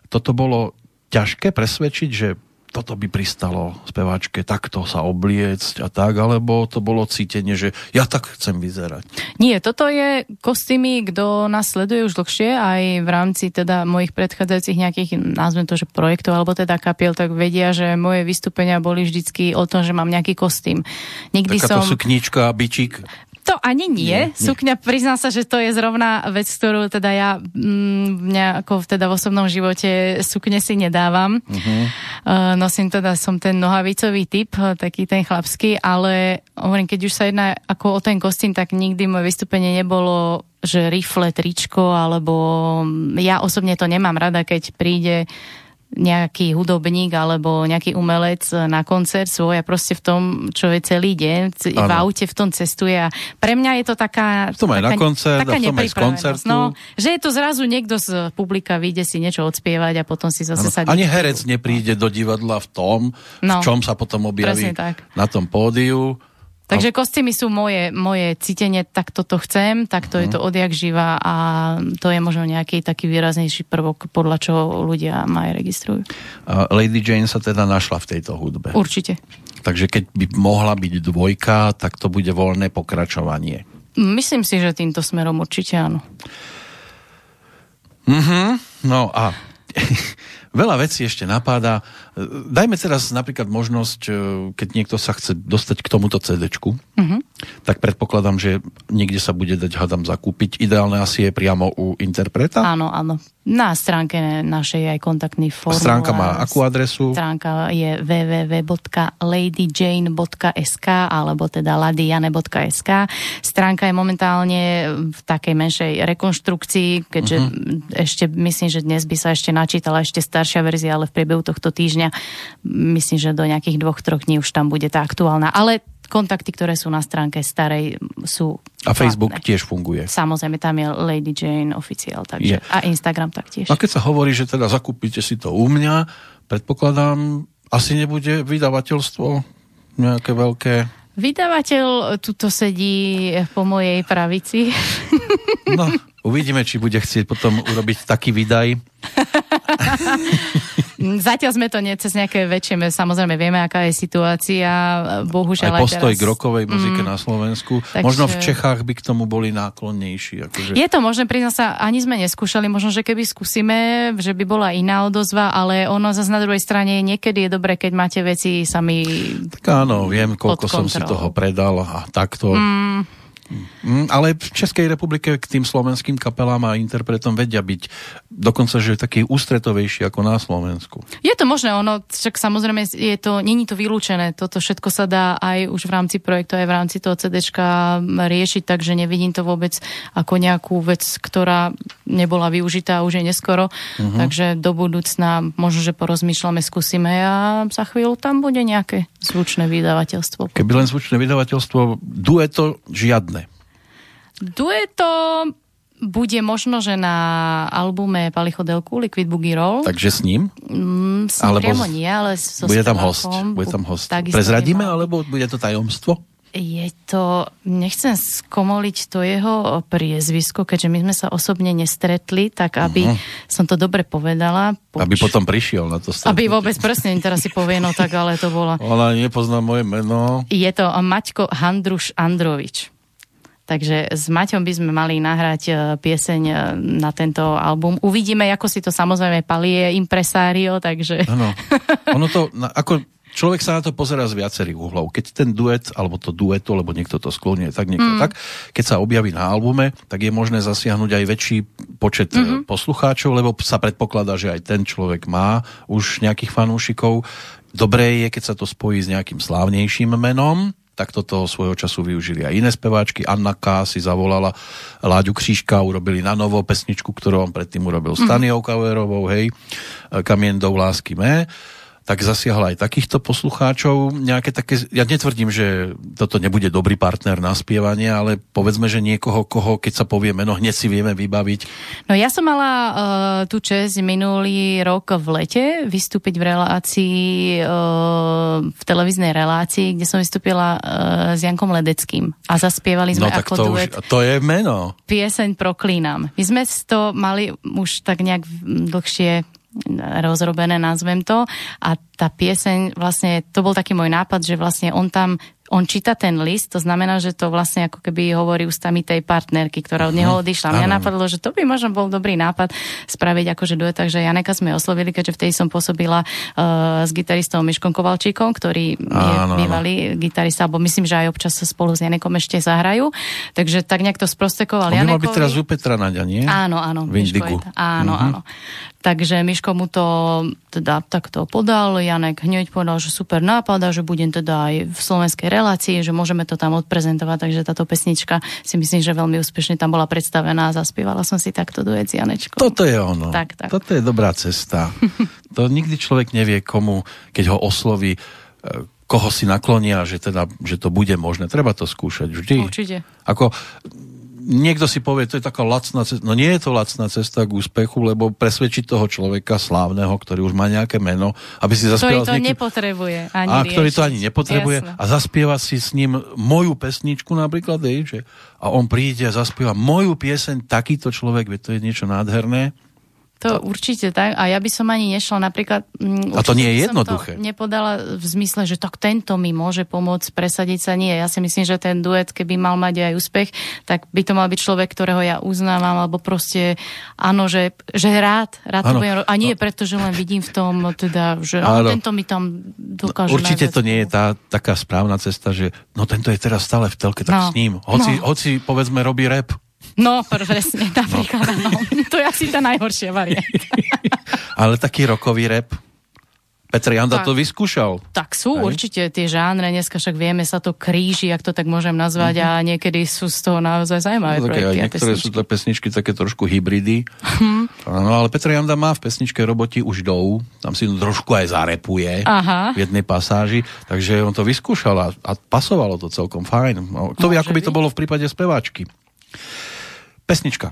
toto bolo ťažké presvedčiť, že toto by pristalo speváčke takto sa obliecť a tak, alebo to bolo cítenie, že ja tak chcem vyzerať? Nie, toto je kostýmy, kto nás sleduje už dlhšie, aj v rámci teda mojich predchádzajúcich nejakých, nazvem to, že projektov, alebo teda kapiel, tak vedia, že moje vystúpenia boli vždycky o tom, že mám nejaký kostým. Nikdy Taká som... suknička, bičík. To ani nie. nie, nie. Sukňa, priznám sa, že to je zrovna vec, ktorú teda ja mm, nejako teda v osobnom živote sukne si nedávam. Uh-huh. Uh, nosím teda, som ten nohavicový typ, taký ten chlapský, ale hovorím, keď už sa jedná ako o ten kostým, tak nikdy moje vystúpenie nebolo že rifle, tričko, alebo ja osobne to nemám rada, keď príde nejaký hudobník alebo nejaký umelec na koncert svoj a proste v tom, čo je celý deň, ano. v aute v tom cestuje a pre mňa je to taká... V tom aj taká, na koncert taká a v tom aj z koncertu. No, že je to zrazu niekto z publika, vyjde si niečo odspievať a potom si zase sa... Ani herec nepríde do divadla v tom, no, v čom sa potom objaví na tom pódiu Takže kostýmy sú moje, moje cítenie, tak toto chcem, tak to uh-huh. je to mhm. odjak živa a to je možno nejaký taký výraznejší prvok, podľa čoho ľudia ma aj registrujú. Uh, Lady Jane sa teda našla v tejto hudbe. Určite. Takže keď by mohla byť dvojka, tak to bude voľné pokračovanie. Myslím si, že týmto smerom určite áno. Uh-huh. No a veľa vecí ešte napáda. Dajme teraz napríklad možnosť, e, keď niekto sa chce dostať k tomuto CD, uh-huh. tak predpokladám, že niekde sa bude dať, hadam, zakúpiť. Ideálne asi je priamo u interpreta? Áno, áno. Na stránke našej aj kontaktný formulár. Stránka má akú adresu? Stránka je www.ladyjane.sk alebo teda ladiane.sk. Stránka je momentálne v takej menšej rekonštrukcii, keďže uh-huh. ešte myslím, že dnes by sa ešte načítala ešte staršia verzia, ale v priebehu tohto týždňa myslím, že do nejakých dvoch, troch dní už tam bude tá aktuálna. Ale kontakty, ktoré sú na stránke starej, sú A Facebook platné. tiež funguje. Samozrejme, tam je Lady Jane oficiál, takže, je. a Instagram taktiež. A keď sa hovorí, že teda zakúpite si to u mňa, predpokladám, asi nebude vydavateľstvo nejaké veľké Vydavateľ tuto sedí po mojej pravici. No, uvidíme, či bude chcieť potom urobiť taký výdaj. Zatiaľ sme to nie cez nejaké väčšie, samozrejme vieme, aká je situácia, bohužiaľ aj postoj teraz... k rokovej muzike mm, na Slovensku. Takže... Možno v Čechách by k tomu boli náklonnejší. Akože... Je to možné, priznám sa, ani sme neskúšali, možno, že keby skúsime, že by bola iná odozva, ale ono zase na druhej strane niekedy je dobré, keď máte veci sami Tak áno, viem, koľko som si toho predal a takto. Mm Mm, ale v Českej republike k tým slovenským kapelám a interpretom vedia byť dokonca, že taký ústretovejší ako na Slovensku. Je to možné, ono, však samozrejme je to, není to vylúčené, toto všetko sa dá aj už v rámci projektu, aj v rámci toho CDčka riešiť, takže nevidím to vôbec ako nejakú vec, ktorá nebola využitá už je neskoro, uh-huh. takže do budúcna možno, že porozmýšľame, skúsime a za chvíľu tam bude nejaké zvučné vydavateľstvo. Keby len zvučné vydavateľstvo, dueto žiadne. Dueto bude možno, že na albume Palichodelku Liquid Boogie Roll. Takže s ním? Mm, s ním alebo priamo nie, ale so Bude tam host. Bude tam host. Prezradíme, alebo bude to tajomstvo? Je to, nechcem skomoliť to jeho priezvisko, keďže my sme sa osobne nestretli, tak aby uh-huh. som to dobre povedala. Poč- aby potom prišiel na to stretnutie. Aby vôbec presne, teraz si povie, no tak ale to bolo. Ona nepozná moje meno. Je to Maťko Handruš Androvič. Takže s Maťom by sme mali nahrať e, pieseň e, na tento album. Uvidíme, ako si to samozrejme palie impresário, takže... Ano. Ono to, ako človek sa na to pozera z viacerých uhlov. Keď ten duet, alebo to dueto, lebo niekto to sklonie tak, niekto mm. tak, keď sa objaví na albume, tak je možné zasiahnuť aj väčší počet mm-hmm. poslucháčov, lebo sa predpokladá, že aj ten človek má už nejakých fanúšikov. Dobré je, keď sa to spojí s nejakým slávnejším menom, tak toto svojho času využili aj iné speváčky. Anna K. si zavolala Láďu Křížka, urobili na novo pesničku, ktorú on predtým urobil s mhm. Taniou Kauerovou, hej, Kamien do lásky mé tak zasiahla aj takýchto poslucháčov. Nejaké také, ja netvrdím, že toto nebude dobrý partner na spievanie, ale povedzme, že niekoho, koho, keď sa povie meno, hneď si vieme vybaviť. No ja som mala uh, tú čest minulý rok v lete vystúpiť v relácii, uh, v televíznej relácii, kde som vystúpila uh, s Jankom Ledeckým a zaspievali sme no, tak ako to duet. Už, to je meno. Pieseň Proklínam. My sme to mali už tak nejak dlhšie rozrobené, nazvem to. A tá pieseň, vlastne, to bol taký môj nápad, že vlastne on tam on číta ten list, to znamená, že to vlastne ako keby hovorí ústami tej partnerky, ktorá od neho mhm. odišla. Mňa napadlo, že to by možno bol dobrý nápad spraviť akože duet, takže Janeka sme oslovili, keďže vtedy som pôsobila uh, s gitaristom Miškom Kovalčíkom, ktorý je bývalý áno. gitarista, alebo myslím, že aj občas sa spolu s Janekom ešte zahrajú. Takže tak nejak to sprostekoval On by mal byť teraz u Petra Naďa, nie? Áno, áno. Miško áno, uh-huh. áno. Takže Miško mu to teda takto podal, Janek hneď povedal, že super nápad a že budem teda aj v slovenskej relácii, že môžeme to tam odprezentovať, takže táto pesnička si myslím, že veľmi úspešne tam bola predstavená a zaspievala som si takto duet s Janečkom. Toto je ono. Tak, tak. Toto je dobrá cesta. to nikdy človek nevie komu, keď ho osloví, e, koho si naklonia, že, teda, že to bude možné. Treba to skúšať vždy. Určite. Ako niekto si povie, to je taká lacná cesta. No nie je to lacná cesta k úspechu, lebo presvedčiť toho človeka slávneho, ktorý už má nejaké meno, aby si zaspieval... Ktorý to niekým... nepotrebuje ani A ktorý to ani nepotrebuje Jasne. a zaspieva si s ním moju pesničku napríklad, hej, že, a on príde a zaspieva moju pieseň, takýto človek, to je niečo nádherné to určite tak. A ja by som ani nešla napríklad... Mm, a to nie je jednoduché. nepodala v zmysle, že tak tento mi môže pomôcť presadiť sa. Nie, ja si myslím, že ten duet, keby mal mať aj úspech, tak by to mal byť človek, ktorého ja uznávam, alebo proste áno, že, že rád, rád to budem A nie no. preto, že len vidím v tom, teda, že áno, tento mi tam dokáže no, Určite to nie je tá taká správna cesta, že no tento je teraz stále v telke, tak no. s ním. Hoci, no. hoci povedzme robí rap, No, presne, napríklad, no. no. To je asi tá najhoršia varianta. Ale taký rokový rap? Petr Janda tak, to vyskúšal. Tak sú Aj? určite tie žánre, dneska však vieme sa to kríži, ak to tak môžem nazvať uh-huh. a niekedy sú z toho naozaj zaujímavé no, projekty. Aj niektoré pesničky. sú to pesničky také trošku hybridy. Uh-huh. No ale Petr Janda má v pesničke roboti už dou, tam si trošku aj zarepuje Aha. v jednej pasáži, takže on to vyskúšal a, a pasovalo to celkom fajn. No, to by, ako by to bolo v prípade speváčky. Pesnička.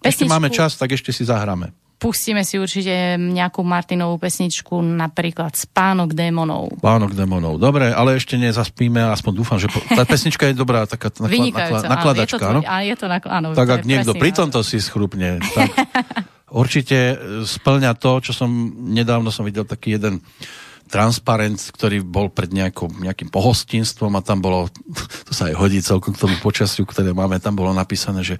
Pesničku. Ešte máme čas, tak ešte si zahráme pustíme si určite nejakú Martinovú pesničku, napríklad Spánok démonov. Spánok démonov, dobre, ale ešte nezaspíme, aspoň dúfam, že po... tá pesnička je dobrá, taká nakla... nakla... nakladačka, áno? Je to, nakl... áno, tak ak niekto pri tomto si schrupne, tak určite splňa to, čo som nedávno som videl taký jeden transparent, ktorý bol pred nejakou, nejakým pohostinstvom a tam bolo, to sa aj hodí celkom k tomu počasiu, ktoré máme, tam bolo napísané, že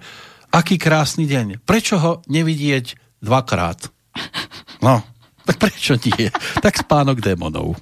aký krásny deň, prečo ho nevidieť dvakrát. No, tak prečo nie? Tak spánok démonov.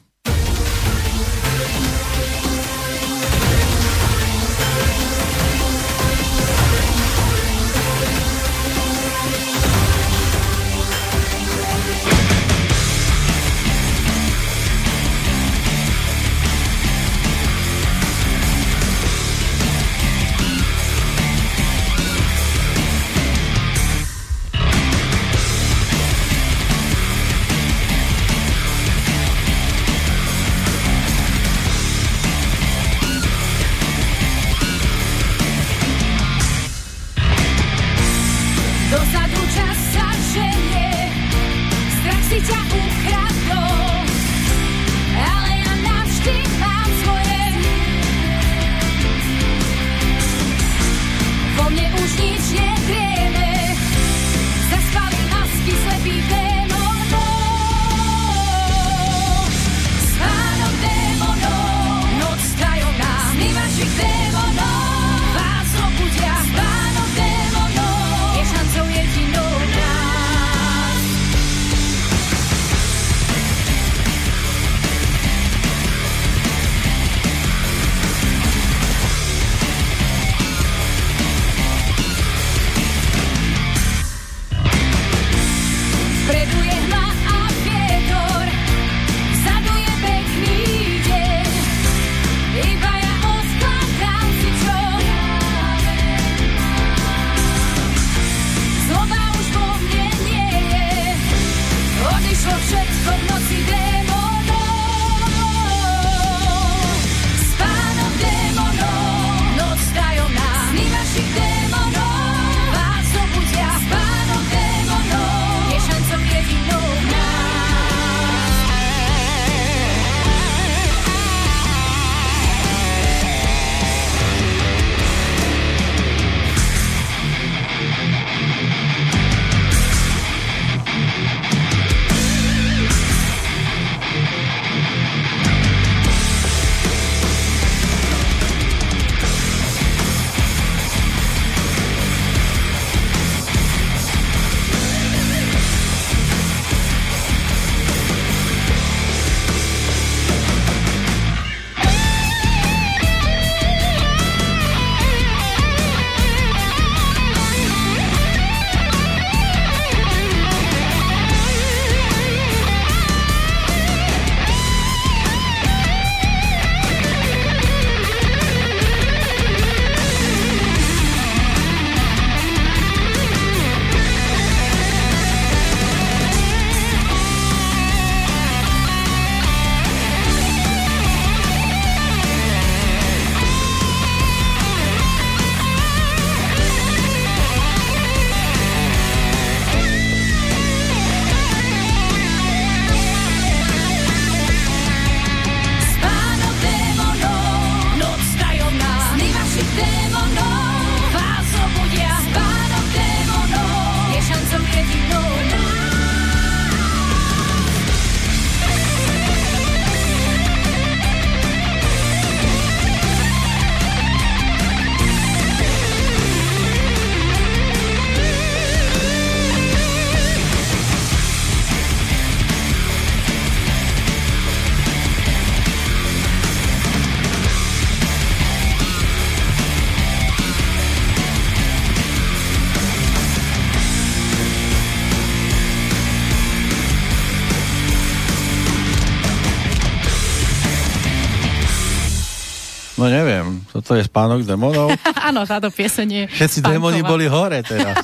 Toto je spánok démonov. Áno, táto pieseň je Všetci démoni boli hore teraz.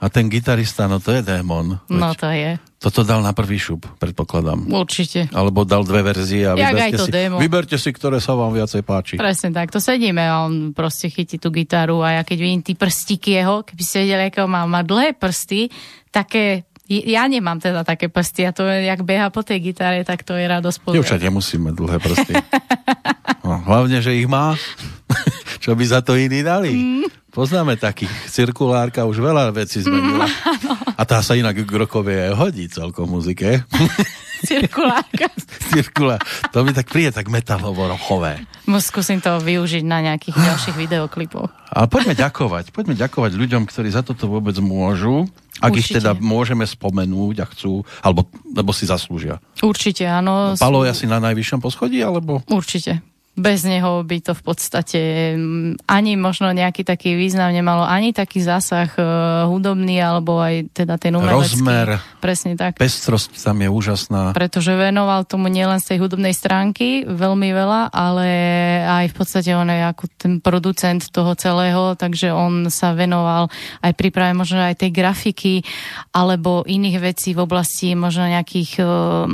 A ten gitarista, no to je démon. No to je. Toto dal na prvý šup, predpokladám. Určite. Alebo dal dve verzie a Jak vyberte to si, démo. vyberte si, ktoré sa vám viacej páči. Presne tak, to sedíme a on proste chytí tú gitaru a ja keď vidím tí prstíky jeho, keby ste vedeli, ako má, má dlhé prsty, také ja nemám teda také prsty a to jak beha po tej gitare, tak to je radosť pozrieť. Dievča nemusí mať dlhé prsty. No, hlavne, že ich má. Čo by za to iní dali? Mm. Poznáme takých. Cirkulárka už veľa vecí zmenila. Mm, a tá sa inak k rokovie aj hodí celkom muzike. Cirkulárka. Cirkulár. To mi tak príde tak metalovo-rochové. Skúsim to využiť na nejakých ďalších videoklipoch. Ale poďme ďakovať. Poďme ďakovať ľuďom, ktorí za toto vôbec môžu. Ak Určite. ich teda môžeme spomenúť a chcú, alebo, alebo si zaslúžia. Určite, áno. Palo je asi na najvyššom poschodí, alebo? Určite bez neho by to v podstate ani možno nejaký taký význam nemalo, ani taký zásah uh, hudobný, alebo aj teda ten umelecký. Rozmer, presne tak. pestrosť tam je úžasná. Pretože venoval tomu nielen z tej hudobnej stránky veľmi veľa, ale aj v podstate on je ako ten producent toho celého, takže on sa venoval aj príprave možno aj tej grafiky, alebo iných vecí v oblasti možno nejakých uh,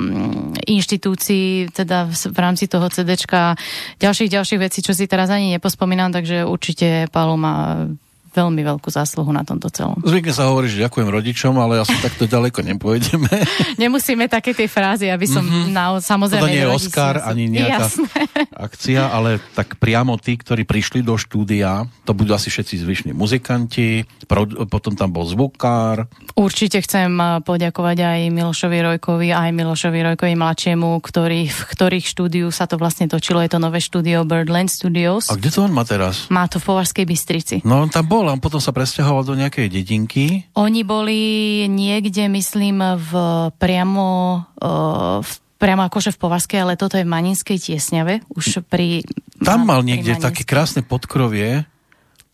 inštitúcií, teda v rámci toho CDčka ďalších, ďalších vecí, čo si teraz ani nepospomínam, takže určite Paolo má veľmi veľkú zásluhu na tomto celom. Zvykne sa hovorí, že ďakujem rodičom, ale asi takto ďaleko nepôjdeme. Nemusíme také tie frázy, aby som mm-hmm. na, samozrejme... To nie je Oscar, ani nejaká Jasné. akcia, ale tak priamo tí, ktorí prišli do štúdia, to budú asi všetci zvyšní muzikanti, potom tam bol zvukár. Určite chcem poďakovať aj Milošovi Rojkovi, aj Milošovi Rojkovi mladšiemu, ktorý, v ktorých štúdiu sa to vlastne točilo. Je to nové štúdio Birdland Studios. A kde to on má teraz? Má to v Považskej Bystrici. No on tam bol bol, on potom sa presťahoval do nejakej dedinky. Oni boli niekde, myslím, v priamo v priamo akože v Považskej, ale toto je v Maninskej tiesňave, už pri... Tam mal niekde také krásne podkrovie.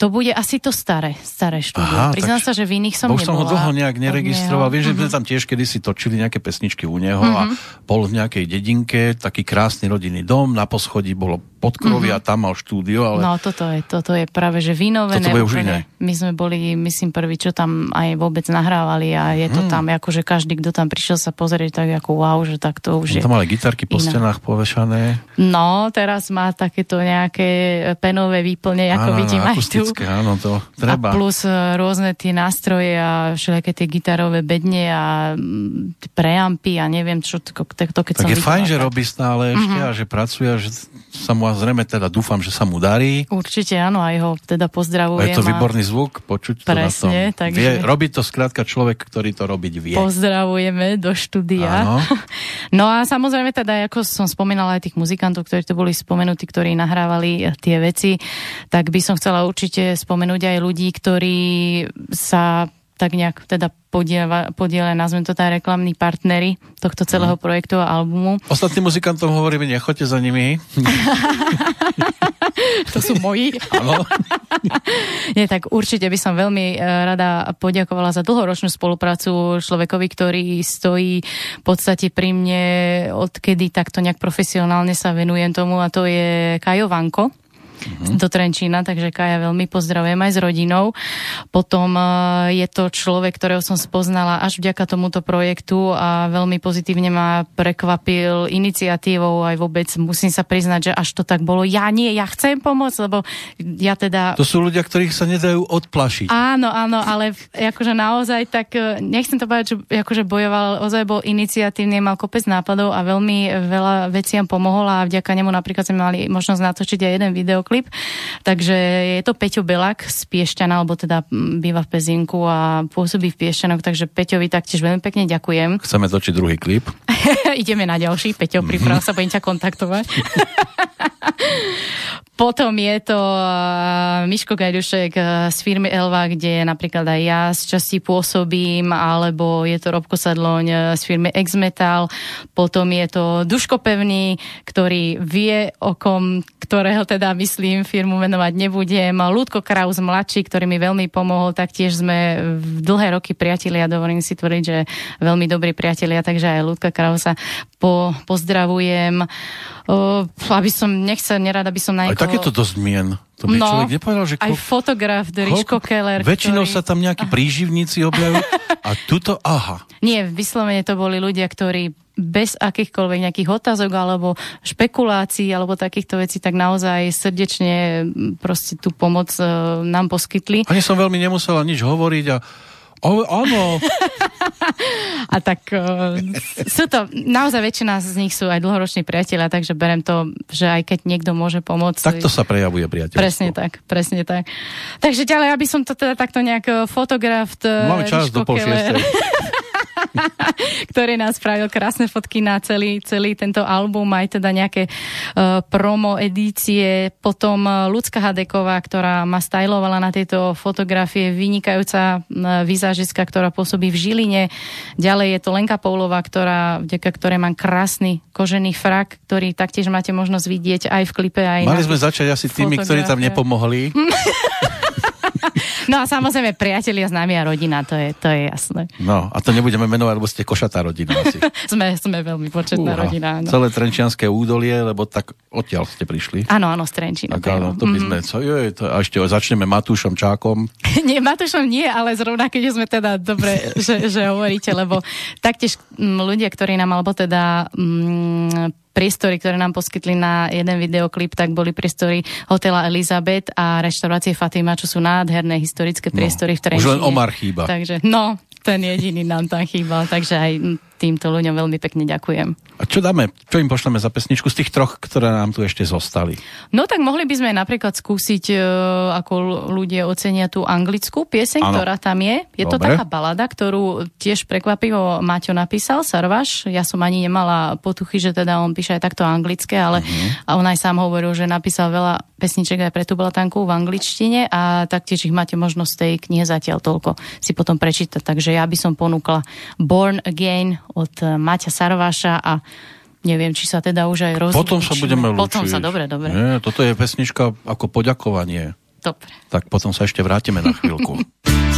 To bude asi to staré, staré štúdio. Aha, Priznám sa, že v iných som Bo nebola. som ho dlho nejak neregistroval. Viem, že sme mhm. tam tiež kedysi točili nejaké pesničky u neho uh-huh. a mhm. bol v nejakej dedinke, taký krásny rodinný dom, na poschodí bolo podkrovy uh-huh. a tam mal štúdio. Ale... No toto je, toto je práve, že vynovené. Toto bude už iné. My sme boli, myslím, prví, čo tam aj vôbec nahrávali a je to hmm. tam, akože každý, kto tam prišiel sa pozrieť, tak ako wow, že tak to už no, je. Tam mali gitarky po iná. stenách povešané. No, teraz má takéto nejaké penové výplne, ako áno, vidím aj tu. Áno, to treba. A plus e, rôzne tie nástroje a všelijaké tie gitarové bedne a mm, preampy a neviem čo, to, to keď tak som je fajn, že robí stále ešte uh-huh. a že pracuje a že sa mu a zrejme teda dúfam, že sa mu darí. Určite áno, aj ho teda pozdravujem. A je to výborný zvuk, počuť Presne, to na tom. Takže... Vie, robí to skrátka človek, ktorý to robiť vie. Pozdravujeme do štúdia. Áno. No a samozrejme teda, ako som spomínala aj tých muzikantov, ktorí tu boli spomenutí, ktorí nahrávali tie veci, tak by som chcela určite spomenúť aj ľudí, ktorí sa tak nejak teda podiela, nazvem to tá reklamní partnery tohto celého mhm. projektu a albumu. Ostatným muzikantom hovoríme, nechoďte za nimi. to sú moji. Nie, tak určite by som veľmi e, rada poďakovala za dlhoročnú spoluprácu človekovi, ktorý stojí v podstate pri mne, odkedy takto nejak profesionálne sa venujem tomu a to je Kajo Vanko uh-huh. do Trenčína, takže Kaja veľmi pozdravujem aj s rodinou. Potom uh, je to človek, ktorého som spoznala až vďaka tomuto projektu a veľmi pozitívne ma prekvapil iniciatívou aj vôbec musím sa priznať, že až to tak bolo. Ja nie, ja chcem pomôcť, lebo ja teda... To sú ľudia, ktorých sa nedajú odplašiť. Áno, áno, ale akože naozaj tak, e, nechcem to povedať, že akože bojoval, ozaj bol iniciatívny, mal kopec nápadov a veľmi veľa veciam pomohol a vďaka nemu napríklad sme mali možnosť natočiť aj jeden videoklip videoklip. Takže je to Peťo Belak z Piešťana, alebo teda býva v Pezinku a pôsobí v Piešťanoch, takže Peťovi taktiež veľmi pekne ďakujem. Chceme točiť druhý klip. Ideme na ďalší. Peťo, priprav sa, budem ťa kontaktovať. Potom je to uh, Miško Gajdušek uh, z firmy Elva, kde napríklad aj ja z časti pôsobím, alebo je to Robko Sadloň uh, z firmy Exmetal. Potom je to Duško Pevný, ktorý vie, o kom, ktorého teda myslím firmu menovať nebudem. Ľudko Kraus mladší, ktorý mi veľmi pomohol, taktiež sme v dlhé roky priatelia, dovolím si tvrdiť, že veľmi dobrí priatelia, takže aj Ľudka Krausa po, pozdravujem. Uh, aby som, nechcel, nerada by som na niekoho... Aj takéto dosť mien. To by no, človek nepovedal, že... Aj fotograf, Ríško Keller. Väčšinou ktorý... sa tam nejakí príživníci objavujú a tuto, aha. Nie, vyslovene to boli ľudia, ktorí bez akýchkoľvek nejakých otázok alebo špekulácií alebo takýchto vecí, tak naozaj srdečne proste tú pomoc uh, nám poskytli. Ani som veľmi nemusela nič hovoriť a O, áno. a tak uh, sú to, naozaj väčšina z nich sú aj dlhoroční priatelia, takže berem to, že aj keď niekto môže pomôcť. Tak to sa prejavuje priateľstvo. Presne tak, presne tak. Takže ďalej, aby som to teda takto nejak e, fotograf. Máme čas do pol ktorý nás spravil krásne fotky na celý, celý tento album, aj teda nejaké uh, promo edície. Potom uh, Lucka Hadeková, ktorá ma stylovala na tejto fotografie, vynikajúca uh, vizážistka, ktorá pôsobí v Žiline. Ďalej je to Lenka Poulová, ktorá, vďaka ktorej mám krásny kožený frak, ktorý taktiež máte možnosť vidieť aj v klipe. Aj Mali sme začať asi tými, ktorí tam nepomohli. No a samozrejme priatelia, známi a rodina, to je, to je jasné. No a to nebudeme menovať, lebo ste košatá rodina asi. sme, sme veľmi početná Uha, rodina. No. Celé Trenčianské údolie, lebo tak odtiaľ ste prišli. Áno, áno, z Trenčína. Tak áno, to by sme, mm. co, je, to, a ešte začneme Matúšom Čákom. nie, Matúšom nie, ale zrovna keď sme teda dobre, že, že hovoríte, lebo taktiež m, ľudia, ktorí nám, alebo teda m, priestory, ktoré nám poskytli na jeden videoklip, tak boli priestory hotela Elizabeth a reštaurácie Fatima, čo sú nádherné historické no, priestory no, v Trenčine. Už len Omar chýba. Takže, no, ten jediný nám tam chýbal, takže aj týmto ľuďom veľmi pekne ďakujem. A čo dáme, čo im pošleme za pesničku z tých troch, ktoré nám tu ešte zostali? No tak mohli by sme napríklad skúsiť, uh, ako ľudia ocenia tú anglickú pieseň, ano. ktorá tam je. Je Dobre. to taká balada, ktorú tiež prekvapivo Maťo napísal, Sarvaš. Ja som ani nemala potuchy, že teda on píše aj takto anglické, ale uh-huh. a on aj sám hovoril, že napísal veľa pesniček aj pre tú blatanku v angličtine a taktiež ich máte možnosť tej knihe zatiaľ toľko si potom prečítať. Takže ja by som ponúkla Born Again od eh, Maťa Sarváša a neviem, či sa teda už aj rozlúčime. Potom sa budeme lúčiť. Potom sa, dobre, dobre. Nie, toto je pesnička ako poďakovanie. Dobre. Tak potom sa ešte vrátime na chvíľku.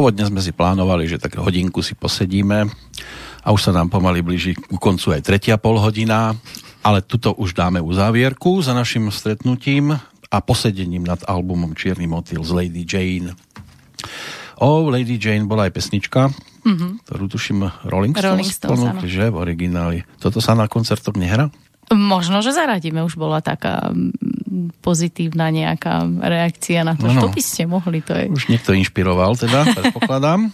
Pôvodne sme si plánovali, že tak hodinku si posedíme a už sa nám pomaly blíži ku koncu aj tretia pol hodina, ale tuto už dáme uzávierku za našim stretnutím a posedením nad albumom Čierny motýl z Lady Jane. O Lady Jane bola aj pesnička, mm-hmm. ktorú tuším Rolling Stones, Rolling Stones že v origináli. Toto sa na koncertoch nehra? Možno, že zaradíme, už bola taká pozitívna nejaká reakcia na to, no, no. to by ste mohli. To je... Už niekto inšpiroval teda, predpokladám.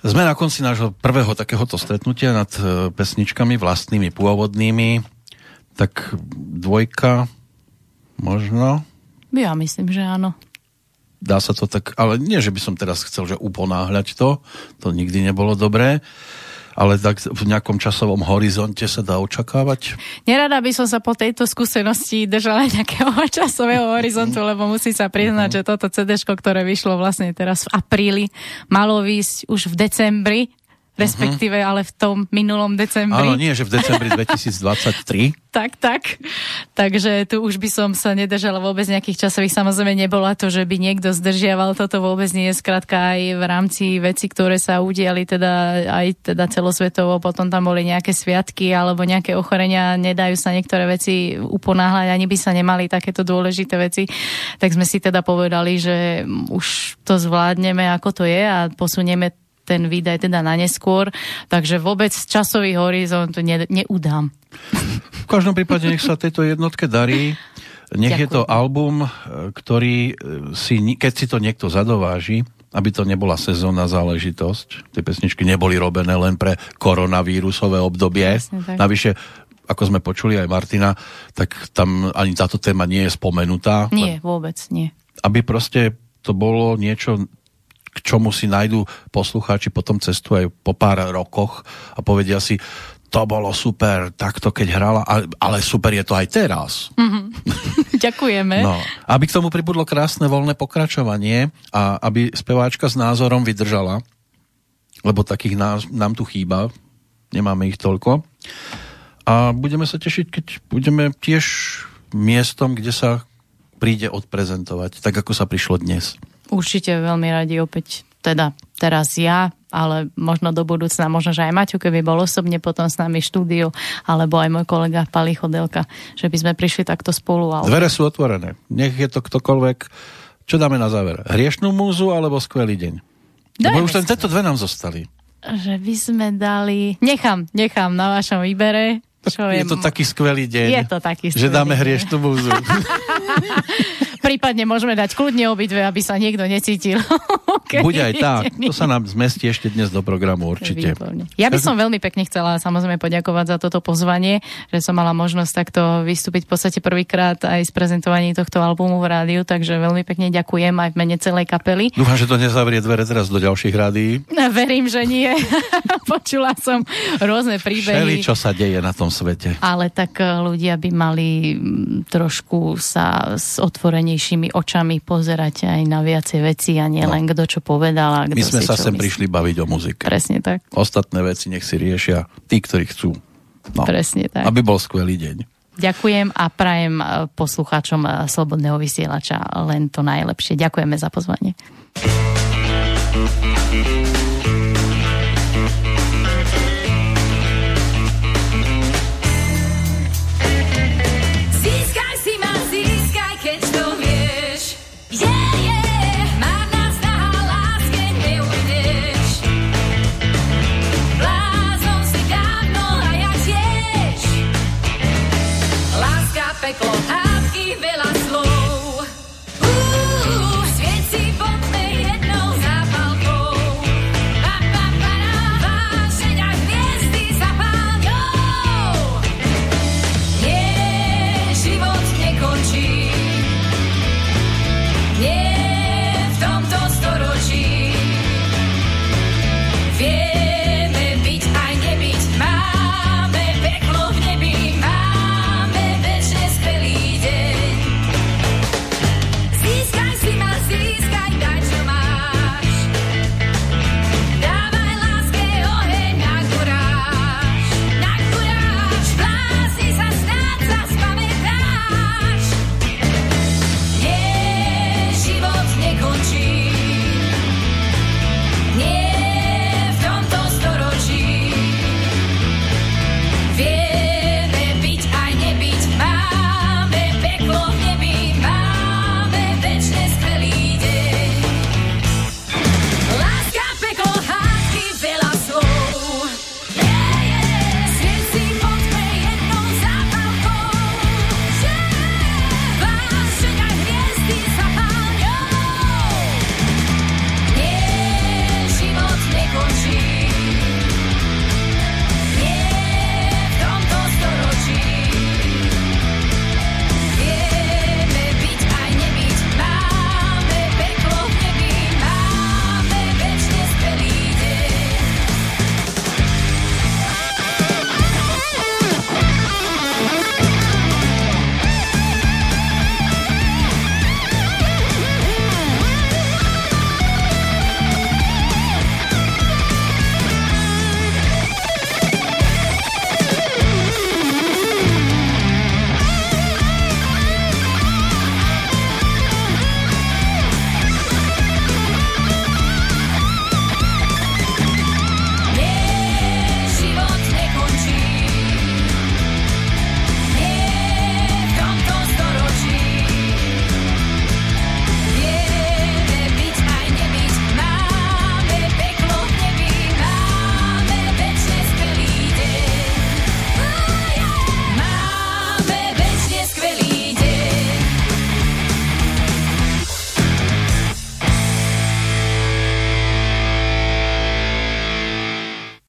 Sme na konci nášho prvého takéhoto stretnutia nad e, pesničkami vlastnými, pôvodnými. Tak dvojka, možno? Ja myslím, že áno. Dá sa to tak, ale nie, že by som teraz chcel, že uponáhľať to, to nikdy nebolo dobré ale tak v nejakom časovom horizonte sa dá očakávať? Nerada by som sa po tejto skúsenosti držala nejakého časového horizontu, lebo musí sa priznať, uh-huh. že toto CD, ktoré vyšlo vlastne teraz v apríli, malo výsť už v decembri respektíve uh-huh. ale v tom minulom decembri. Áno, nie, že v decembri 2023. tak, tak. Takže tu už by som sa nedržala vôbec nejakých časových. Samozrejme nebola to, že by niekto zdržiaval toto vôbec nie. Skrátka aj v rámci veci, ktoré sa udiali teda aj teda celosvetovo, potom tam boli nejaké sviatky alebo nejaké ochorenia, nedajú sa niektoré veci uponáhľať, ani by sa nemali takéto dôležité veci. Tak sme si teda povedali, že už to zvládneme, ako to je a posunieme ten výdaj teda na neskôr, takže vôbec časový horizont ne, neudám. V každom prípade nech sa tejto jednotke darí. Nech Ďakujem. je to album, ktorý si, keď si to niekto zadováži, aby to nebola sezónna záležitosť. Tie pesničky neboli robené len pre koronavírusové obdobie. Navyše, ako sme počuli aj Martina, tak tam ani táto téma nie je spomenutá. Nie, vôbec nie. Aby proste to bolo niečo k čomu si nájdú poslucháči potom cestu aj po pár rokoch a povedia si, to bolo super, takto keď hrala, ale super je to aj teraz. Mm-hmm. Ďakujeme. No, aby k tomu pribudlo krásne voľné pokračovanie a aby speváčka s názorom vydržala, lebo takých nás, nám tu chýba, nemáme ich toľko. A budeme sa tešiť, keď budeme tiež miestom, kde sa príde odprezentovať, tak ako sa prišlo dnes. Určite veľmi radi opäť, teda teraz ja, ale možno do budúcna, možno, že aj Maťo, keby bol osobne potom s nami štúdiu, alebo aj môj kolega Pali Chodelka, že by sme prišli takto spolu. Ale... Dvere sú otvorené. Nech je to ktokoľvek. Čo dáme na záver? Hriešnú múzu alebo skvelý deň? Lebo už len tieto dve nám zostali. Že by sme dali... Nechám, nechám na vašom výbere. Čo je, je to taký skvelý deň. Je to taký skvelý Že dáme hriešnú múzu. Prípadne môžeme dať kľudne obidve, aby sa niekto necítil. okay. Buď aj tak. To sa nám zmestí ešte dnes do programu určite. Výborné. Ja by som veľmi pekne chcela samozrejme poďakovať za toto pozvanie, že som mala možnosť takto vystúpiť v podstate prvýkrát aj s prezentovaním tohto albumu v rádiu, takže veľmi pekne ďakujem aj v mene celej kapely. Dúfam, že to nezavrie dvere teraz do ďalších rádií. Verím, že nie. Počula som rôzne príbehy. Všeli, čo sa deje na tom svete. Ale tak eh, ľudia by mali mm, trošku sa s otvorením otvorenejšími očami pozerať aj na viacej veci a nie no. len kto čo povedal. A kto My sme sa sem myslí. prišli baviť o muzike. Presne tak. Ostatné veci nech si riešia tí, ktorí chcú. No. Presne tak. Aby bol skvelý deň. Ďakujem a prajem e, poslucháčom e, Slobodného vysielača len to najlepšie. Ďakujeme za pozvanie.